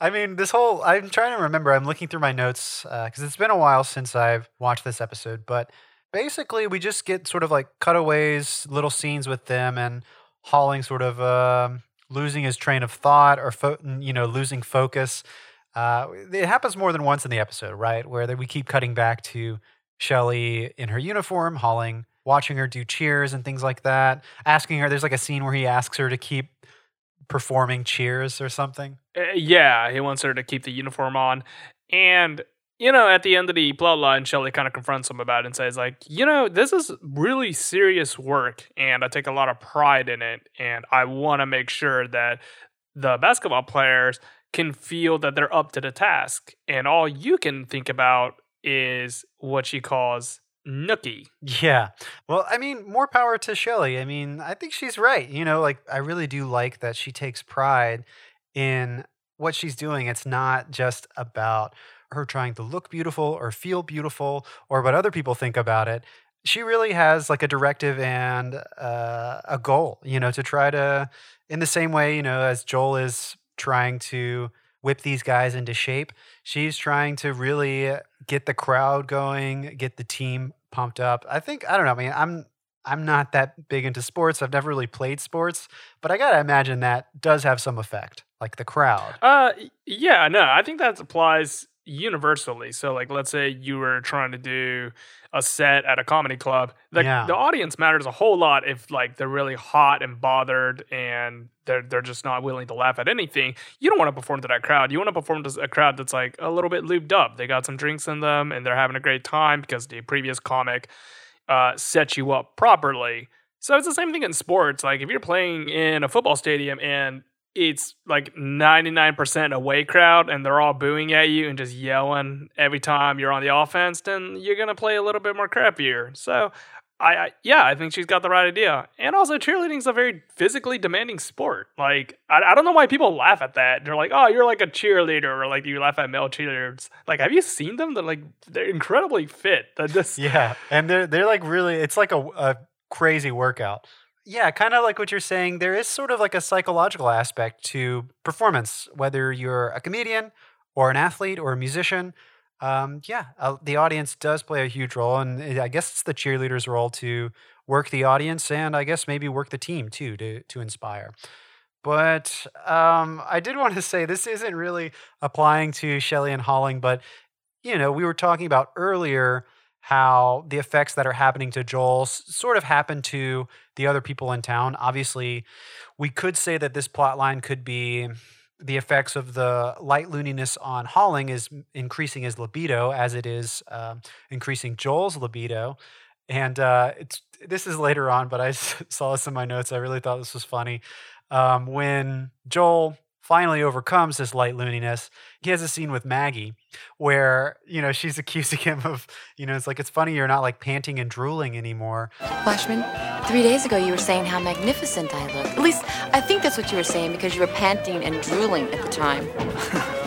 I mean, this whole, I'm trying to remember, I'm looking through my notes because it's been a while since I've watched this episode, but basically we just get sort of like cutaways, little scenes with them and Holling sort of um, losing his train of thought or, fo- you know, losing focus. Uh, it happens more than once in the episode, right? Where we keep cutting back to Shelly in her uniform, Holling, watching her do cheers and things like that, asking her, there's like a scene where he asks her to keep performing cheers or something. Uh, yeah, he wants her to keep the uniform on. And, you know, at the end of the plot line, Shelly kind of confronts him about it and says, like, you know, this is really serious work and I take a lot of pride in it. And I want to make sure that the basketball players can feel that they're up to the task. And all you can think about is what she calls nookie. Yeah. Well, I mean, more power to Shelly. I mean, I think she's right. You know, like I really do like that she takes pride in what she's doing. It's not just about her trying to look beautiful or feel beautiful or what other people think about it. She really has like a directive and uh, a goal, you know, to try to, in the same way, you know, as Joel is trying to whip these guys into shape, she's trying to really get the crowd going, get the team pumped up. I think I don't know. I mean, I'm I'm not that big into sports. I've never really played sports, but I gotta imagine that does have some effect, like the crowd. Uh, yeah, no, I think that applies universally. So, like, let's say you were trying to do a set at a comedy club. The, Yeah. the audience matters a whole lot if like they're really hot and bothered and they're they're just not willing to laugh at anything. You don't want to perform to that crowd. You want to perform to a crowd that's like a little bit lubed up. They got some drinks in them and they're having a great time because the previous comic uh, set you up properly. So it's the same thing in sports. Like if you're playing in a football stadium and it's like 99% away crowd and they're all booing at you and just yelling every time you're on the offense, then you're going to play a little bit more crappier. So, I, I yeah, I think she's got the right idea. And also, cheerleading is a very physically demanding sport. Like, I, I don't know why people laugh at that. They're like, oh, you're like a cheerleader, or like you laugh at male cheerleaders. Like, have you seen them? They're like, they're incredibly fit. They're just, Yeah, and they're they're like really. It's like a, a crazy workout. Yeah, kind of like what you're saying. There is sort of like a psychological aspect to performance, whether you're a comedian or an athlete or a musician. Um, yeah, uh, the audience does play a huge role, and I guess it's the cheerleader's role to work the audience, and I guess maybe work the team too to to inspire. But um, I did want to say this isn't really applying to Shelley and Holling, but you know, we were talking about earlier how the effects that are happening to Joel sort of happen to the other people in town. Obviously, we could say that this plot line could be the effects of the light looniness on Holling is increasing his libido as it is um, increasing Joel's libido. And uh, it's this is later on, but I saw this in my notes. I really thought this was funny. Um, when Joel finally overcomes this light looniness, he has a scene with Maggie where you know she's accusing him of you know it's like it's funny you're not like panting and drooling anymore Fleischman, three days ago you were saying how magnificent I look. At least, I think that's what you were saying because you were panting and drooling at the time.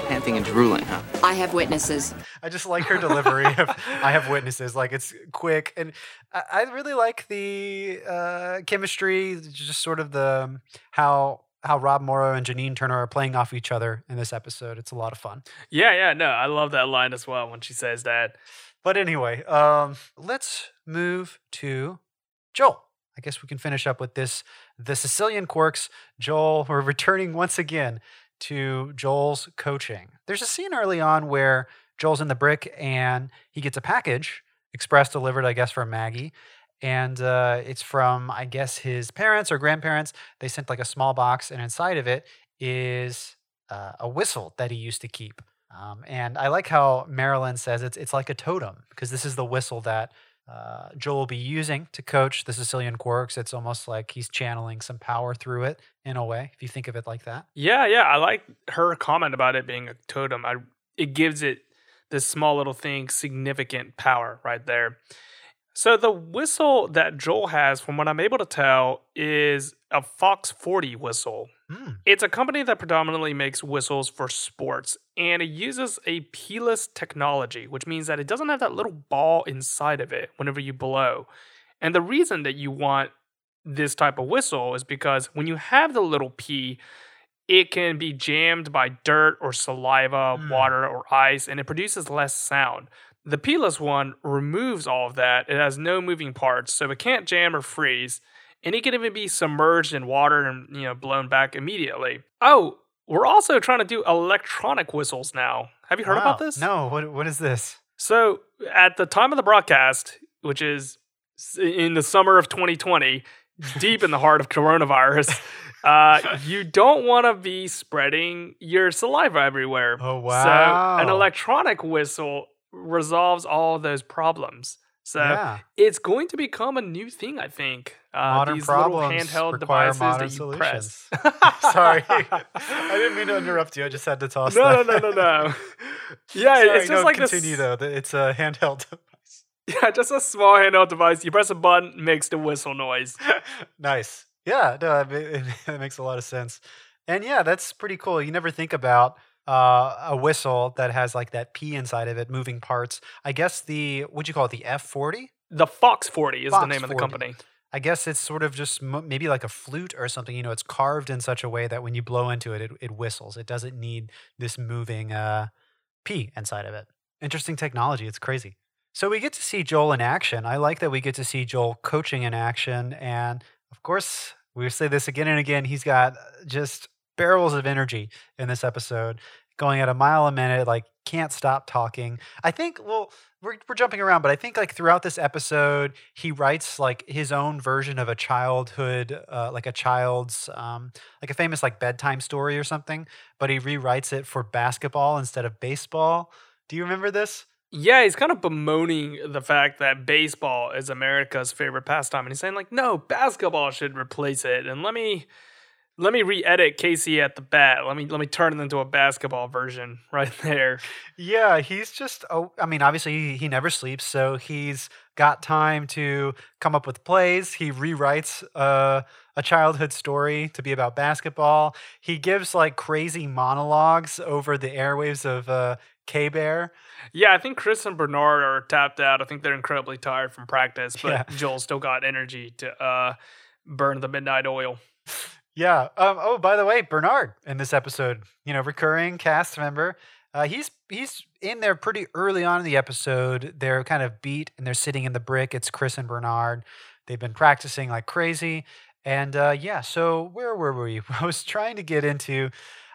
Panting and drooling, huh? I have witnesses. i just like her delivery of i have witnesses like it's quick and i, I really like the uh, chemistry just sort of the um, how how rob morrow and janine turner are playing off each other in this episode it's a lot of fun yeah, yeah, no, I love that line as well when she says that. But anyway, um, let's move to Joel. I guess we can finish up with this the Sicilian quirks. Joel, we're returning once again to Joel's coaching. There's a scene early on where Joel's in the brick and he gets a package express delivered, I guess, from Maggie. And uh, it's from, I guess, his parents or grandparents. They sent like a small box, and inside of it is uh, a whistle that he used to keep. Um, and I like how Marilyn says it's it's like a totem because this is the whistle that uh, Joel will be using to coach the Sicilian Quirks. It's almost like he's channeling some power through it in a way, if you think of it like that. Yeah, yeah, I like her comment about it being a totem. I it gives it this small little thing significant power right there. So the whistle that Joel has, from what I'm able to tell, is a Fox 40 whistle. Hmm. It's a company that predominantly makes whistles for sports, and it uses a keyless technology, which means that it doesn't have that little ball inside of it whenever you blow. And the reason that you want this type of whistle is because when you have the little pea, it can be jammed by dirt or saliva, Mm. water, or ice, and it produces less sound. The pea-less one removes all of that. It has no moving parts, so it can't jam or freeze, and it can even be submerged in water and you know blown back immediately. Oh, we're also trying to do electronic whistles now. Have you heard about this? No. What what is this? So at the time of the broadcast, which is in the summer of 2020, deep in the heart of coronavirus, uh, you don't want to be spreading your saliva everywhere. Oh, wow! So an electronic whistle resolves all those problems. So yeah. it's going to become a new thing, I think. Uh, Modern these problems little handheld devices modern that you solutions. press. Sorry, I didn't mean to interrupt you. I just had to toss no, no, that. no, no, no. Yeah, Sorry, it's just no, like continue this. though. It's a handheld device. Yeah, just a small handheld device. You press a button, makes the whistle noise. nice. Yeah, no, it, it makes a lot of sense. And yeah, that's pretty cool. You never think about uh, a whistle that has like that pea inside of it, moving parts. I guess the what do you call it? The F forty. The Fox 40 is the Fox name of the company. I guess it's sort of just mo- maybe like a flute or something. You know, it's carved in such a way that when you blow into it, it, it whistles. It doesn't need this moving uh, pea inside of it. Interesting technology. It's crazy. So we get to see Joel in action. I like that we get to see Joel coaching in action. And of course, we say this again and again. He's got just barrels of energy in this episode, going at a mile a minute, like can't stop talking. I think, well, we're, we're jumping around, but I think like throughout this episode, he writes like his own version of a childhood, uh, like a child's, um, like a famous like bedtime story or something, but he rewrites it for basketball instead of baseball. Do you remember this? Yeah, he's kind of bemoaning the fact that baseball is America's favorite pastime, and he's saying like, no, basketball should replace it. And let me let me re-edit Casey at the bat. Let me let me turn it into a basketball version right there. Yeah, he's just. Oh, I mean, obviously he, he never sleeps, so he's got time to come up with plays. He rewrites uh, a childhood story to be about basketball. He gives like crazy monologues over the airwaves of uh, K Bear. Yeah, I think Chris and Bernard are tapped out. I think they're incredibly tired from practice, but Yeah. Joel's still got energy to uh, burn the midnight oil. Yeah. Um, oh, by the way, Bernard in this episode, you know, recurring cast member. Uh, he's he's in there pretty early on in the episode. They're kind of beat and they're sitting in the brick. It's Chris and Bernard. They've been practicing like crazy. And uh, yeah, so where were we? I was trying to get into.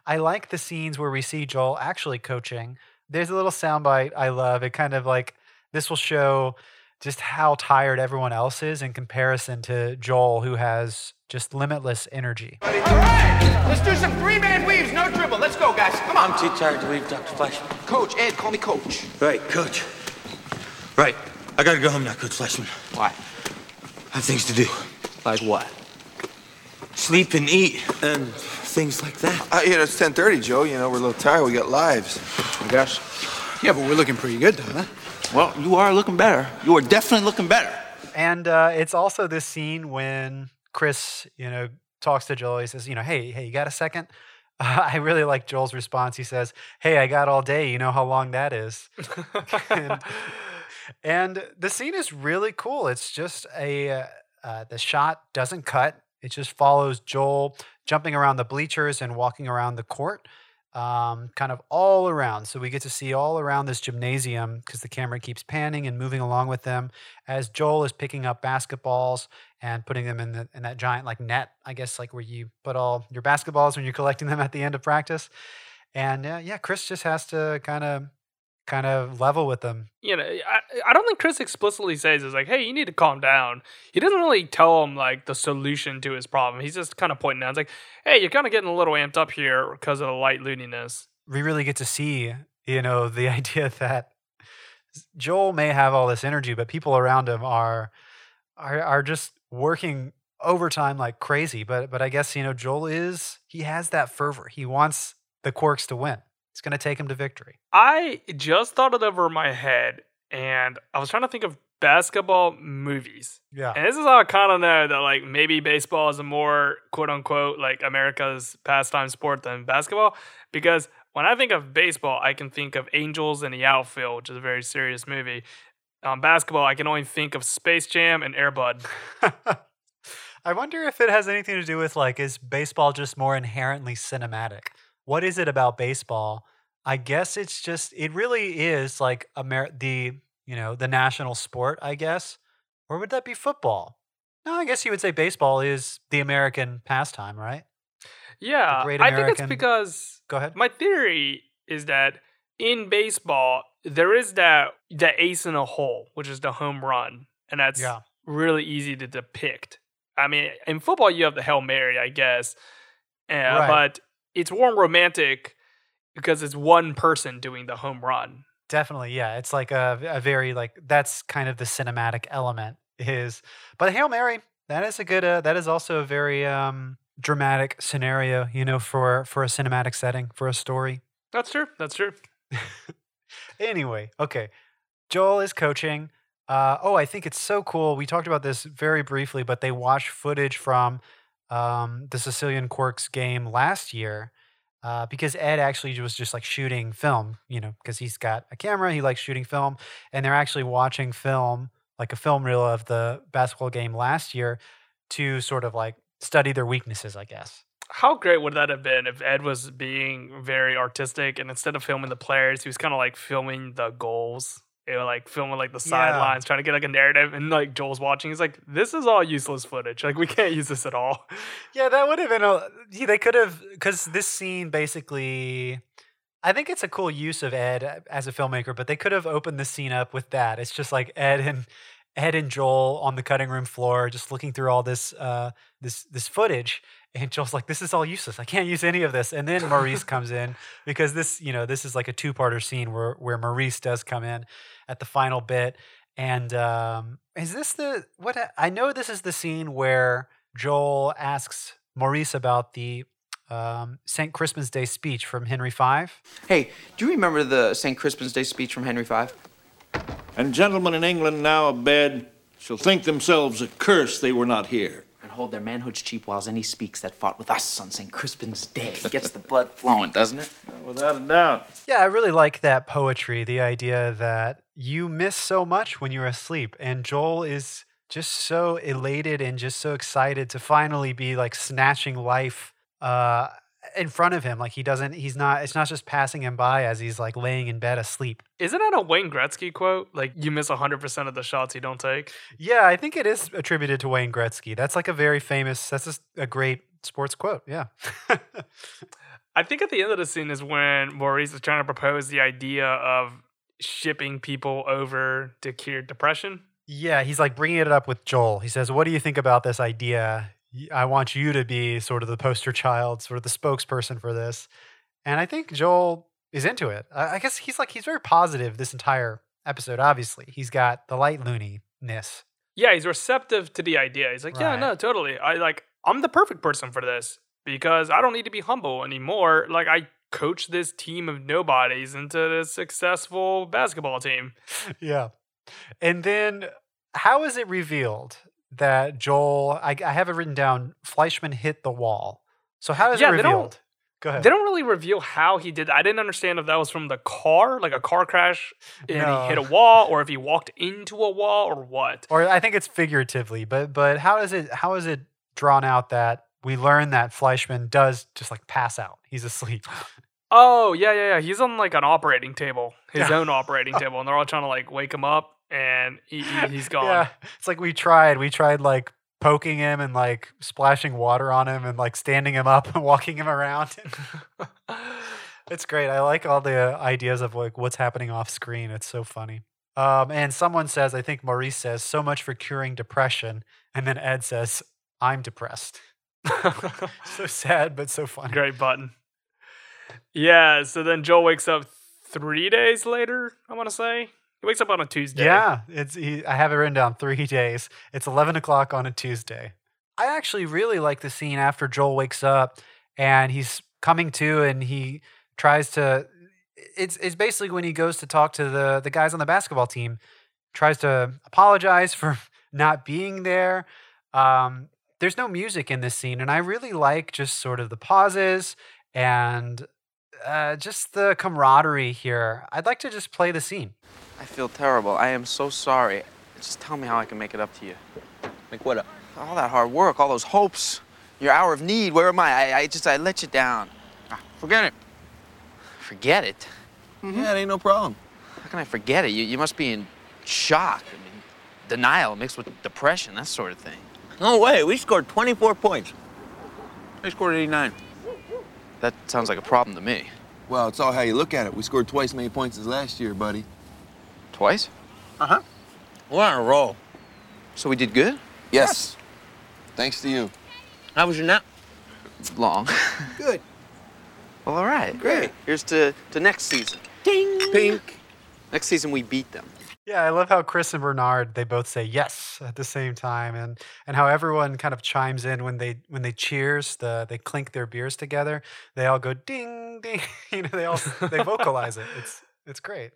I like the scenes where we see Joel actually coaching. There's a little soundbite I love. It kind of like this will show just how tired everyone else is in comparison to Joel, who has just limitless energy. All right, let's do some three-man weaves, no dribble. Let's go, guys. Come on. I'm too tired to leave Dr. Fleischman. Coach, Ed, call me coach. Right, Coach. Right. I gotta go home now, Coach Fleischman. Why? I have things to do. Like what? Sleep and eat and things like that. Uh, you know, it's 10.30, Joe. You know, we're a little tired. We got lives. I guess. Yeah, but we're looking pretty good, though, huh? Well, you are looking better. You are definitely looking better. And uh, it's also this scene when Chris, you know, talks to Joel. He says, you know, hey, hey, you got a second? Uh, I really like Joel's response. He says, hey, I got all day. You know how long that is. and, and the scene is really cool. It's just a, uh, uh, the shot doesn't cut. It just follows Joel jumping around the bleachers and walking around the court, um, kind of all around. So we get to see all around this gymnasium because the camera keeps panning and moving along with them as Joel is picking up basketballs and putting them in the in that giant like net, I guess like where you put all your basketballs when you're collecting them at the end of practice. And uh, yeah, Chris just has to kind of kind of level with them. you know, I, I don't think Chris explicitly says is like, hey, you need to calm down. He doesn't really tell him like the solution to his problem. He's just kind of pointing out, it's like, hey, you're kind of getting a little amped up here because of the light looniness. we really get to see, you know, the idea that Joel may have all this energy, but people around him are are are just working overtime like crazy. But but I guess you know Joel is he has that fervor. He wants the Quarks to win. It's going to take him to victory. I just thought it over my head, and I was trying to think of basketball movies. Yeah. And this is how I kind of know that like maybe baseball is a more quote unquote like America's pastime sport than basketball because when I think of baseball, I can think of Angels in the Outfield, which is a very serious movie. Um, basketball, I can only think of Space Jam and Airbud. I wonder if it has anything to do with like, is baseball just more inherently cinematic? What is it about baseball? I guess it's just, it really is like Amer- the, you know, the national sport, I guess. Or would that be football? No, I guess you would say baseball is the American pastime, right? Yeah, great I think it's because Go ahead. my theory is that in baseball there is that that ace in a hole, which is the home run, and that's Yeah. really easy to depict. I mean, in football you have the hail mary, I guess, uh, Right. but it's more romantic because it's one person doing the home run. Definitely, yeah. It's like a, a very like that's kind of the cinematic element is. But Hail Mary, that is a good. Uh, that is also a very um, dramatic scenario, you know, for for a cinematic setting for a story. That's true. That's true. Anyway, okay. Joel is coaching. Uh, oh, I think it's so cool. We talked about this very briefly, but they watch footage from um, the Sicilian Quirks game last year uh, because Ed actually was just like shooting film, you know, because he's got a camera, he likes shooting film, and they're actually watching film, like a film reel of the basketball game last year to sort of like study their weaknesses, I guess. How great would that have been if Ed was being very artistic and instead of filming the players, he was kind of like filming the goals. You know, like filming like the Yeah. sidelines, trying to get like a narrative, and like Joel's watching. He's like, "This is all useless footage. Like, we can't use this at all." Yeah, that would have been a. Yeah, they could have because this scene basically. I think it's a cool use of Ed uh, as a filmmaker, but they could have opened the scene up with that. It's just like Ed and Ed and Joel on the cutting room floor, just looking through all this uh, this this footage, and Joel's like, "This is all useless. I can't use any of this." And then Maurice comes in because this, you know, this is like a two parter scene where where Maurice does come in at the final bit. And um, is this the what? I know this is the scene where Joel asks Maurice about the um, St. Crispin's Day speech from Henry V. Hey, do you remember the St. Crispin's Day speech from Henry V? And gentlemen in England now abed shall think themselves accursed they were not here. And hold their manhoods cheap whiles any speaks that fought with us on St. Crispin's Day. Gets the blood flowing, doesn't it? Without a doubt. Yeah, I really like that poetry. The idea that you miss so much when you're asleep, and Joel is just so elated and just so excited to finally be like snatching life uh, in front of him. Like he doesn't, he's not. It's not just passing him by as he's like laying in bed asleep. Isn't that a Wayne Gretzky quote? Like, you miss hundred percent of the shots you don't take. Yeah, I think it is attributed to Wayne Gretzky. That's like a very famous. That's just a great sports quote. Yeah. I think at the end of the scene is when Maurice is trying to propose the idea of shipping people over to cure depression. Yeah, he's like bringing it up with Joel. He says, "What do you think about this idea? I want you to be sort of the poster child, sort of the spokesperson for this." And I think Joel is into it. I guess he's like he's very positive this entire episode. Obviously, he's got the light looniness. Yeah, he's receptive to the idea. He's like, yeah, no, totally. I like, I'm the perfect person for this because I don't need to be humble anymore. Like, I coach this team of nobodies into this successful basketball team. Yeah. And then how is it revealed that Joel? I, I have it written down. Fleischman hit the wall. So how is Yeah, it revealed? Go ahead. They don't really reveal how he did. I didn't understand if that was from the car, like a car crash, and No. he hit a wall, or if he walked into a wall, or what. or I think it's figuratively, but but how is it how is it drawn out that we learn that Fleischman does just like pass out? He's asleep. Oh yeah, yeah, yeah. He's on like an operating table, his own operating table, and they're all trying to like wake him up, and he, he's gone. Yeah, it's like we tried. We tried like poking him and like splashing water on him and like standing him up and walking him around. it's great. I like all the ideas of like what's happening off screen. It's so funny. Um, and someone says, I think Maurice says, so much for curing depression. And then Ed says, I'm depressed. so sad, but so funny. Great button. Yeah. So then Joel wakes up three days later. I want to say he wakes up on a Tuesday. Yeah, it's. He, I have it written down three days. It's eleven o'clock on a Tuesday. I actually really like the scene after Joel wakes up and he's coming to, and he tries to. It's it's basically when he goes to talk to the the guys on the basketball team tries to apologize for not being there. Um, there's no music in this scene, and I really like just sort of the pauses and uh, just the camaraderie here. I'd like to just play the scene. I feel terrible. I am so sorry. Just tell me how I can make it up to you. Make what up? All that hard work, all those hopes, your hour of need. Where am I? I, I just I let you down. Ah, forget it. Forget it. Yeah, it ain't no problem. How can I forget it? You, you must be in shock. I mean, denial mixed with depression, that sort of thing. No way. We scored 24 points. They scored 89. That sounds like a problem to me. Well, it's all how you look at it. We scored twice as many points as last year, buddy. Twice? Uh-huh. We're on a roll. So we did good? Yes. Thanks to you. How was your nap? Long. Good. Well, all right. Great. Here's to, to next season. Ding. Pink. Next season, we beat them. Yeah, I love how Chris and Bernard they both say yes at the same time, and and how everyone kind of chimes in when they when they cheers, the they clink their beers together. They all go ding ding. You know, they all they vocalize it. It's it's great.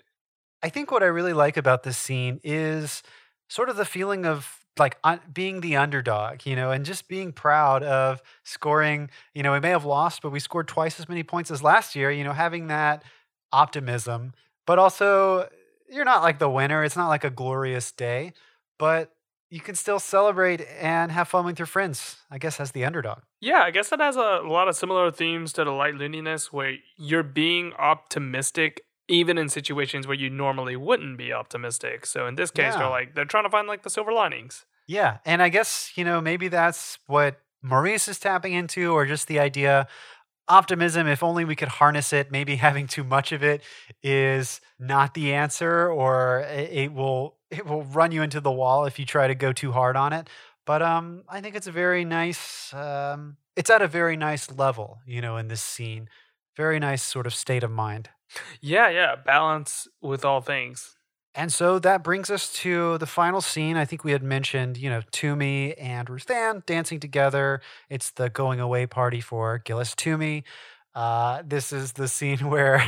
I think what I really like about this scene is sort of the feeling of like un- being the underdog, you know, and just being proud of scoring. You know, we may have lost, but we scored twice as many points as last year. You know, having that optimism, but also you're not like the winner. It's not like a glorious day, but you can still celebrate and have fun with your friends. I guess as the underdog. Yeah, I guess it has a lot of similar themes to the light looniness where you're being optimistic even in situations where you normally wouldn't be optimistic. So in this case, Yeah. they're like they're trying to find like the silver linings. Yeah, and I guess you know maybe that's what Maurice is tapping into, or just the idea optimism. If only we could harness it. Maybe having too much of it is not the answer, or it, it will it will run you into the wall if you try to go too hard on it. But um, I think it's a very nice. Um, it's at a very nice level, you know, in this scene. Very nice sort of state of mind. Yeah, yeah, balance with all things. And so that brings us to the final scene. I think we had mentioned, you know, Toomey and Ruth Ann dancing together. It's the going away party for Gillis Toomey. Uh, this is the scene where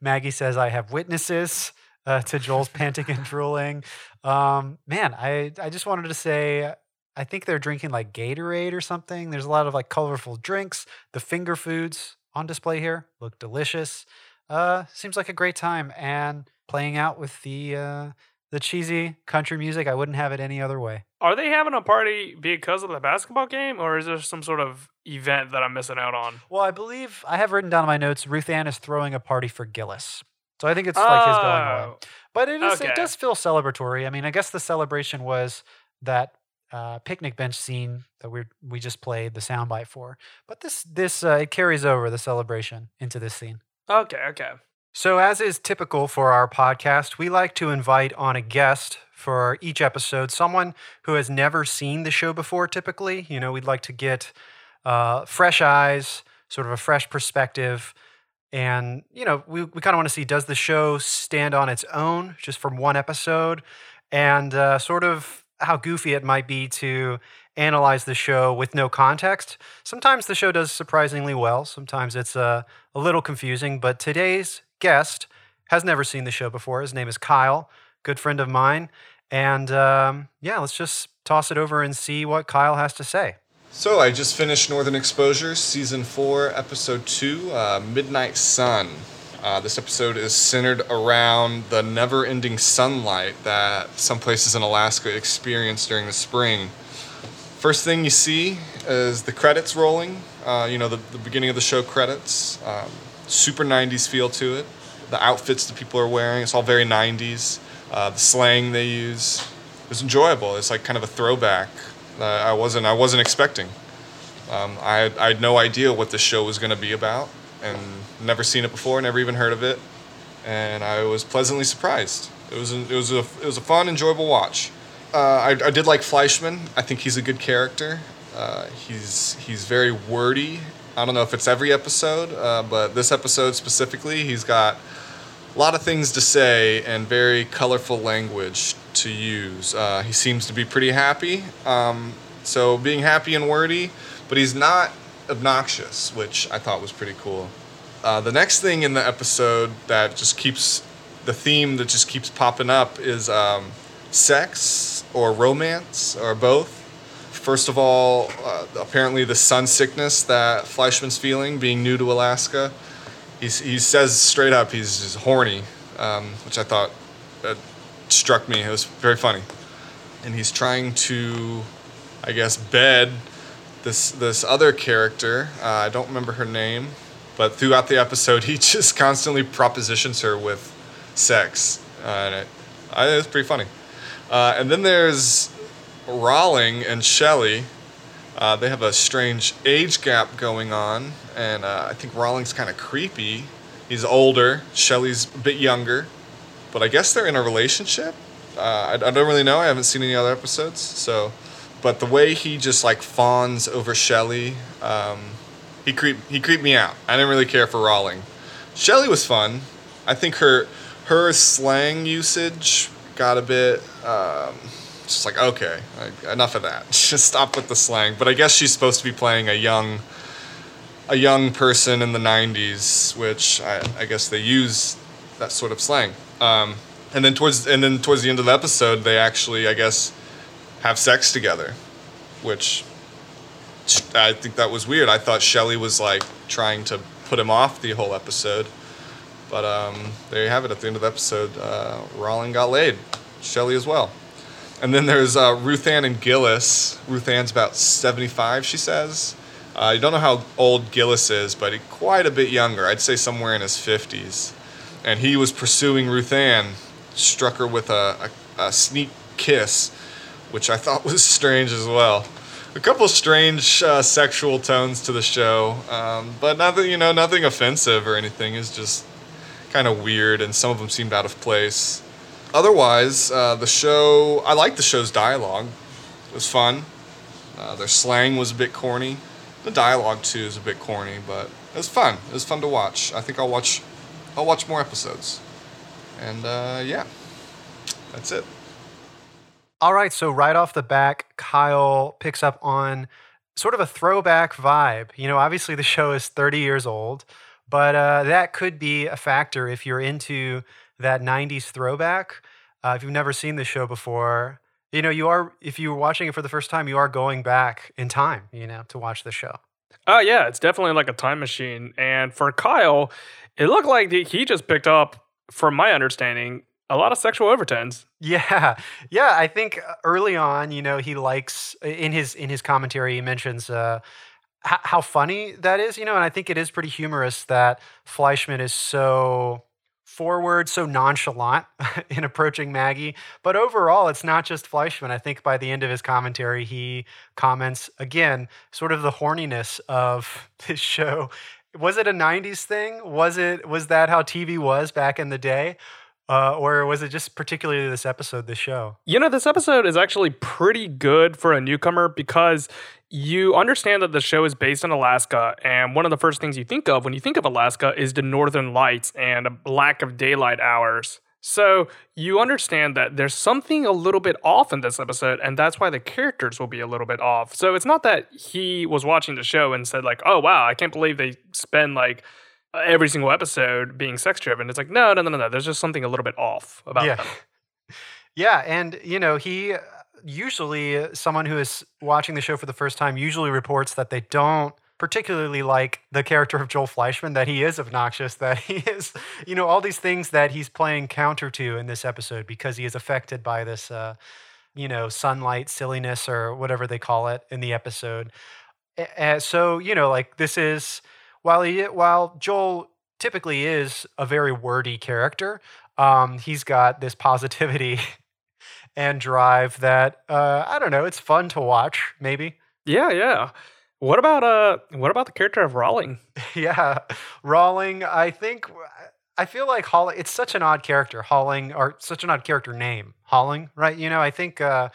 Maggie says, I have witnesses uh, to Joel's panting and drooling. Um, man, I, I just wanted to say, I think they're drinking like Gatorade or something. There's a lot of like colorful drinks. The finger foods on display here look delicious. Uh, seems like a great time and playing out with the uh, the cheesy country music. I wouldn't have it any other way. Are they having a party because of the basketball game, or is there some sort of event that I'm missing out on? Well, I believe I have written down in my notes. Ruth Ann is throwing a party for Gillis, so I think it's like his going away. Oh, But it is okay. it does feel celebratory. I mean, I guess the celebration was that uh, picnic bench scene that we we just played the soundbite for. But this this uh, it carries over the celebration into this scene. Okay, okay. So, as is typical for our podcast, we like to invite on a guest for each episode, someone who has never seen the show before, typically. You know, we'd like to get uh, fresh eyes, sort of a fresh perspective. And, you know, we, we kind of want to see does the show stand on its own just from one episode? And uh, sort of how goofy it might be to analyze the show with no context. Sometimes the show does surprisingly well, sometimes it's uh, a little confusing. But today's guest has never seen the show before. His name is Kyle, good friend of mine. And um, yeah, let's just toss it over and see what Kyle has to say. So I just finished Northern Exposure, season four, episode two, uh, Midnight Sun. Uh, this episode is centered around the never-ending sunlight that some places in Alaska experience during the spring. First thing you see is the credits rolling. Uh, you know, the, the beginning of the show credits. Um, super 90s feel to it. The outfits that people are wearing, it's all very 90s. Uh, the slang they use, was enjoyable. It's like kind of a throwback. I wasn't I wasn't expecting. Um, I, had, I had no idea what the show was going to be about, and never seen it before, never even heard of it, and I was pleasantly surprised. It was a, it was a it was a fun, enjoyable watch. Uh, I, I did like Fleischman. I think he's a good character. Uh, he's he's very wordy. I don't know if it's every episode, uh, but this episode specifically, he's got a lot of things to say and very colorful language to use. Uh, he seems to be pretty happy. Um, so being happy and wordy, but he's not obnoxious, which I thought was pretty cool. Uh, the next thing in the episode that just keeps the theme that just keeps popping up is um, sex or romance or both. First of all, uh, apparently the sun sickness that Fleischman's feeling, being new to Alaska. He's, he says straight up he's horny, um, which I thought uh, struck me. It was very funny. And he's trying to, I guess, bed this this other character. Uh, I don't remember her name, but throughout the episode, he just constantly propositions her with sex, uh, and it, I, it was pretty funny. Uh, and then there's Rawling and Shelley. Uh, they have a strange age gap going on, and uh, I think Rawling's kind of creepy. He's older, Shelley's a bit younger, but I guess they're in a relationship. Uh, I, I don't really know. I haven't seen any other episodes, so. But the way he just like fawns over Shelley, um, he creep he creeped me out. I didn't really care for Rawling. Shelley was fun. I think her her slang usage got a bit um, just like okay, like, enough of that. Just stop with the slang. But I guess she's supposed to be playing a young a young person in the 90s, which I, I guess they use that sort of slang. Um, and then towards and then towards the end of the episode, they actually I guess have sex together, which I think that was weird. I thought Shelley was like trying to put him off the whole episode. But um, there you have it. At the end of the episode, uh, Rawling got laid. Shelley as well. And then there's uh, Ruth Ann and Gillis. Ruth Ann's about 75, she says. Uh, I don't know how old Gillis is, but he, quite a bit younger. I'd say somewhere in his 50s. And he was pursuing Ruth Ann, struck her with a, a, a sneak kiss, which I thought was strange as well a couple strange uh, sexual tones to the show, um, but nothing, you know, nothing offensive or anything. It's just kind of weird, and some of them seemed out of place. Otherwise, uh, the show, I liked the show's dialogue. It was fun. Uh, their slang was a bit corny. The dialogue too is a bit corny, but it was fun. It was fun to watch. I think I'll watch, I'll watch more episodes. And uh, yeah, that's it. All right, so right off the back, Kyle picks up on sort of a throwback vibe. You know, obviously the show is 30 years old, but uh, that could be a factor if you're into that 90s throwback. Uh, if you've never seen the show before, you know, you are, if you were watching it for the first time, you are going back in time, you know, to watch the show. Oh, yeah, it's definitely like a time machine. And for Kyle, it looked like he just picked up, from my understanding, a lot of sexual overtones. Yeah, yeah. I think uh, early on, you know, he likes in his in his commentary, he mentions uh, how funny that is. You know, and I think it is pretty humorous that Fleischman is so forward, so nonchalant in approaching Maggie. But overall, it's not just Fleischman. I think by the end of his commentary, he comments again, sort of the horniness of this show. Was it a '90s thing? Was it was that how TV was back in the day? Uh, or was it just particularly this episode, this show? You know, this episode is actually pretty good for a newcomer because you understand that the show is based in Alaska, and one of the first things you think of when you think of Alaska is the northern lights and a lack of daylight hours. So you understand that there's something a little bit off in this episode, and that's why the characters will be a little bit off. So it's not that he was watching the show and said, like, oh wow, I can't believe they spend like every single episode being sex driven. It's like, no, no, no, no, no. There's just something a little bit off about yeah. them. Yeah, and you know, he usually someone who is watching the show for the first time usually reports that they don't particularly like the character of Joel Fleischman, that he is obnoxious, that he is, you know, all these things that he's playing counter to in this episode because he is affected by this, uh, you know, sunlight silliness or whatever they call it in the episode. Uh, so, you know, like this is while he while Joel typically is a very wordy character, um, he's got this positivity and drive that uh, I don't know. It's fun to watch, maybe. Yeah, yeah. What about uh? What about the character of Rawling? yeah, Rawling. I think I feel like Holling. It's such an odd character, Holling, or such an odd character name, Holling. Right? You know, I think. Uh,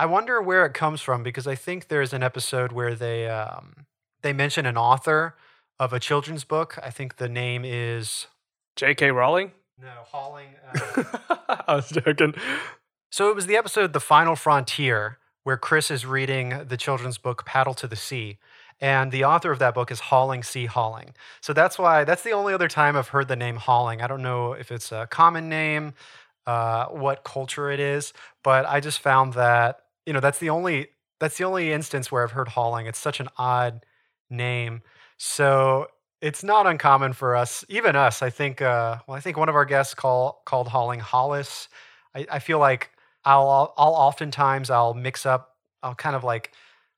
I wonder where it comes from because I think there's an episode where they um, they mention an author of a children's book. I think the name is J.K. Rowling. No, Holling. Uh... I was joking. So it was the episode "The Final Frontier," where Chris is reading the children's book "Paddle to the Sea," and the author of that book is Holling C. Holling. So that's why that's the only other time I've heard the name Holling. I don't know if it's a common name. uh, what culture it is, but I just found that you know that's the only that's the only instance where I've heard Holling. It's such an odd name, so it's not uncommon for us, even us. I think. Uh, well, I think one of our guests call called Holling Hollis. I, I feel like I'll I'll oftentimes I'll mix up. I'll kind of like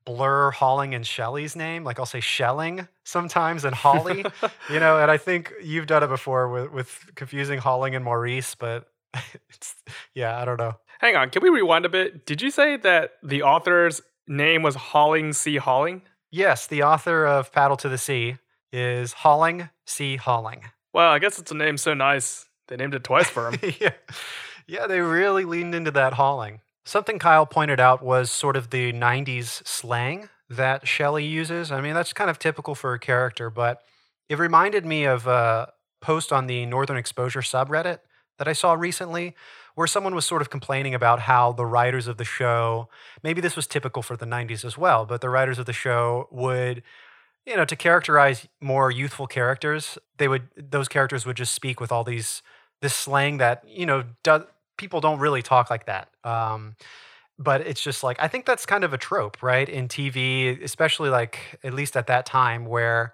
blur Holling and Shelley's name. Like I'll say Shelling sometimes and Holly, you know, and I think you've done it before with, with confusing Holling and Maurice, but it's, yeah, I don't know. Hang on, can we rewind a bit? Did you say that the author's name was Holling C. Holling? Yes, the author of Paddle to the Sea is Holling C. Holling. Well, I guess it's a name so nice they named it twice for him. yeah. Yeah, they really leaned into that Holling. Something Kyle pointed out was sort of the 90s slang that Shelley uses. I mean, that's kind of typical for a character, but it reminded me of a post on the Northern Exposure subreddit that I saw recently where someone was sort of complaining about how the writers of the show, maybe this was typical for the 90s as well, but the writers of the show would you know to characterize more youthful characters they would those characters would just speak with all these this slang that you know do, people don't really talk like that um, but it's just like i think that's kind of a trope right in tv especially like at least at that time where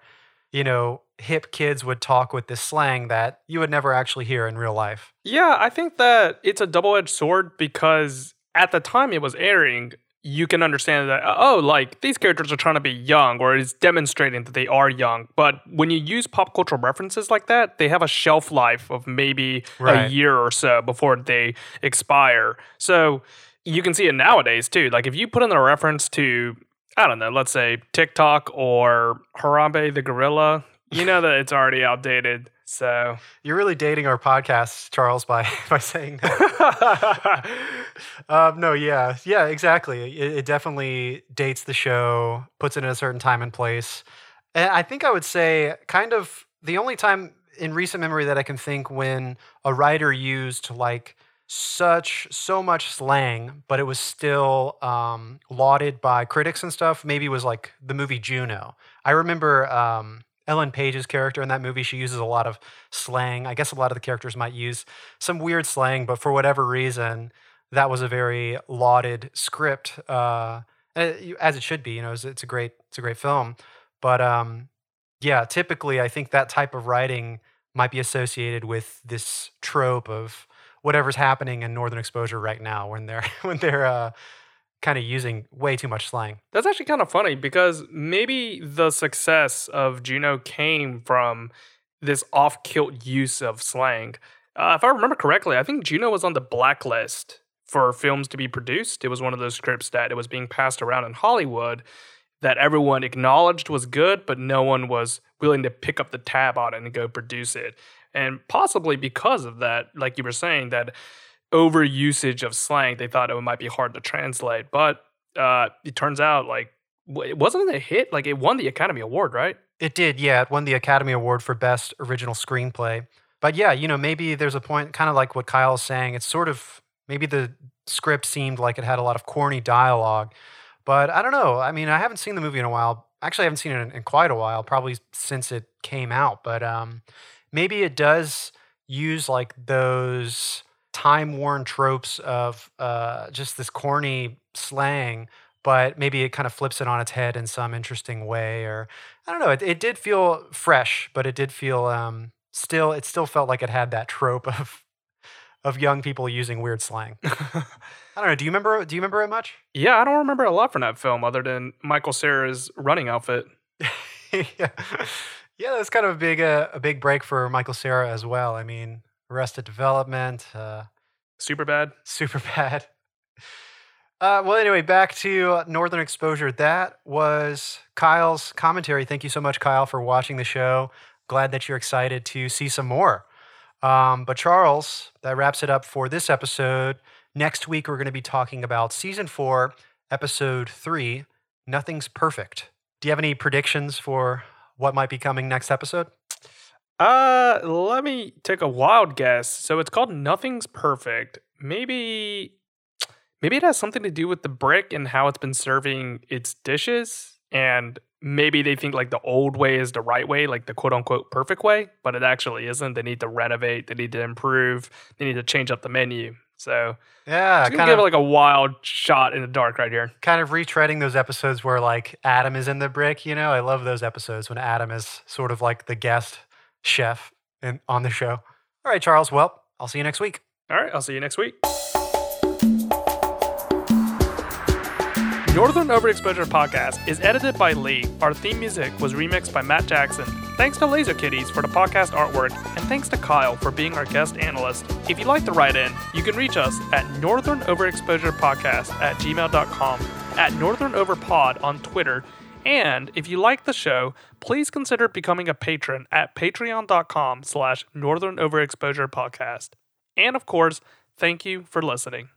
you know hip kids would talk with this slang that you would never actually hear in real life. Yeah, I think that it's a double edged sword because at the time it was airing, you can understand that, oh, like these characters are trying to be young or it's demonstrating that they are young. But when you use pop cultural references like that, they have a shelf life of maybe a year or so before they expire. So you can see it nowadays too. Like if you put in a reference to, I don't know, let's say TikTok or Harambe the gorilla, you know that it's already outdated. So you're really dating our podcast charles by by saying that um, no, yeah, yeah, exactly. It, it definitely dates the show, puts it in a certain time and place. And I think I would say, kind of, the only time in recent memory that I can think when a writer used like such so much slang, but it was still um, lauded by critics and stuff. Maybe was like the movie Juno. I remember um, Ellen Page's character in that movie. She uses a lot of slang. I guess a lot of the characters might use some weird slang, but for whatever reason, that was a very lauded script, uh, uh, as it should be. You know, it's, it's a great it's a great film, but um, yeah, typically I think that type of writing might be associated with this trope of whatever's happening in Northern Exposure right now when they're when they're uh, kind of using way too much slang. That's actually kind of funny because maybe the success of Juno came from this off kilt use of slang. Uh, if I remember correctly, I think Juno was on the blacklist for films to be produced. It was one of those scripts that it was being passed around in Hollywood that everyone acknowledged was good, but no one was willing to pick up the tab on it and go produce it. And possibly because of that, like you were saying, that overusage of slang, they thought it might be hard to translate. But uh, it turns out like it wasn't a hit. Like it won the Academy Award, right? It did, yeah. It won the Academy Award for Best Original Screenplay. But yeah, you know, maybe there's a point, kind of like what Kyle's saying. It's sort of maybe the script seemed like it had a lot of corny dialogue. But I don't know. I mean, I haven't seen the movie in a while. Actually, I haven't seen it in, in quite a while, probably since it came out. But um, maybe it does use like those time worn tropes of uh, just this corny slang, but maybe it kind of flips it on its head in some interesting way. Or I don't know. It, it did feel fresh, but it did feel um, still. It still felt like it had that trope of of young people using weird slang. I don't know. Do you remember? Do you remember it much? Yeah, I don't remember a lot from that film other than Michael Cera's running outfit. yeah, yeah, that's kind of a big uh, a big break for Michael Cera as well. I mean, Arrested Development, uh, Super bad. super bad. Uh, well, anyway, back to Northern Exposure. That was Kyle's commentary. Thank you so much, Kyle, for watching the show. Glad that you're excited to see some more. Um, but Charles, that wraps it up for this episode. Next week, we're going to be talking about season four, episode three. Nothing's perfect. Do you have any predictions for what might be coming next episode? Uh, let me take a wild guess. So it's called Nothing's Perfect. Maybe maybe it has something to do with the brick and how it's been serving its dishes and maybe they think like the old way is the right way, like the quote unquote perfect way, but it actually isn't. They need to renovate, they need to improve, they need to change up the menu. So Yeah, just kind give of it like a wild shot in the dark right here. kind of retreading those episodes where like Adam is in the brick. You know, I love those episodes when Adam is sort of like the guest chef in, on the show. All right, Charles. Well, I'll see you next week. All right, I'll see you next week. Northern Overexposure Podcast is edited by Lee. Our theme music was remixed by Matt Jackson. Thanks to Laser Kitties for the podcast artwork, and thanks to Kyle for being our guest analyst. If you'd like to write in, you can reach us at Northern Overexposure Podcast at gmail.com, at Northern Overpod on Twitter, and if you like the show, please consider becoming a patron at patreon.com slash Northern Overexposure Podcast. And of course, thank you for listening.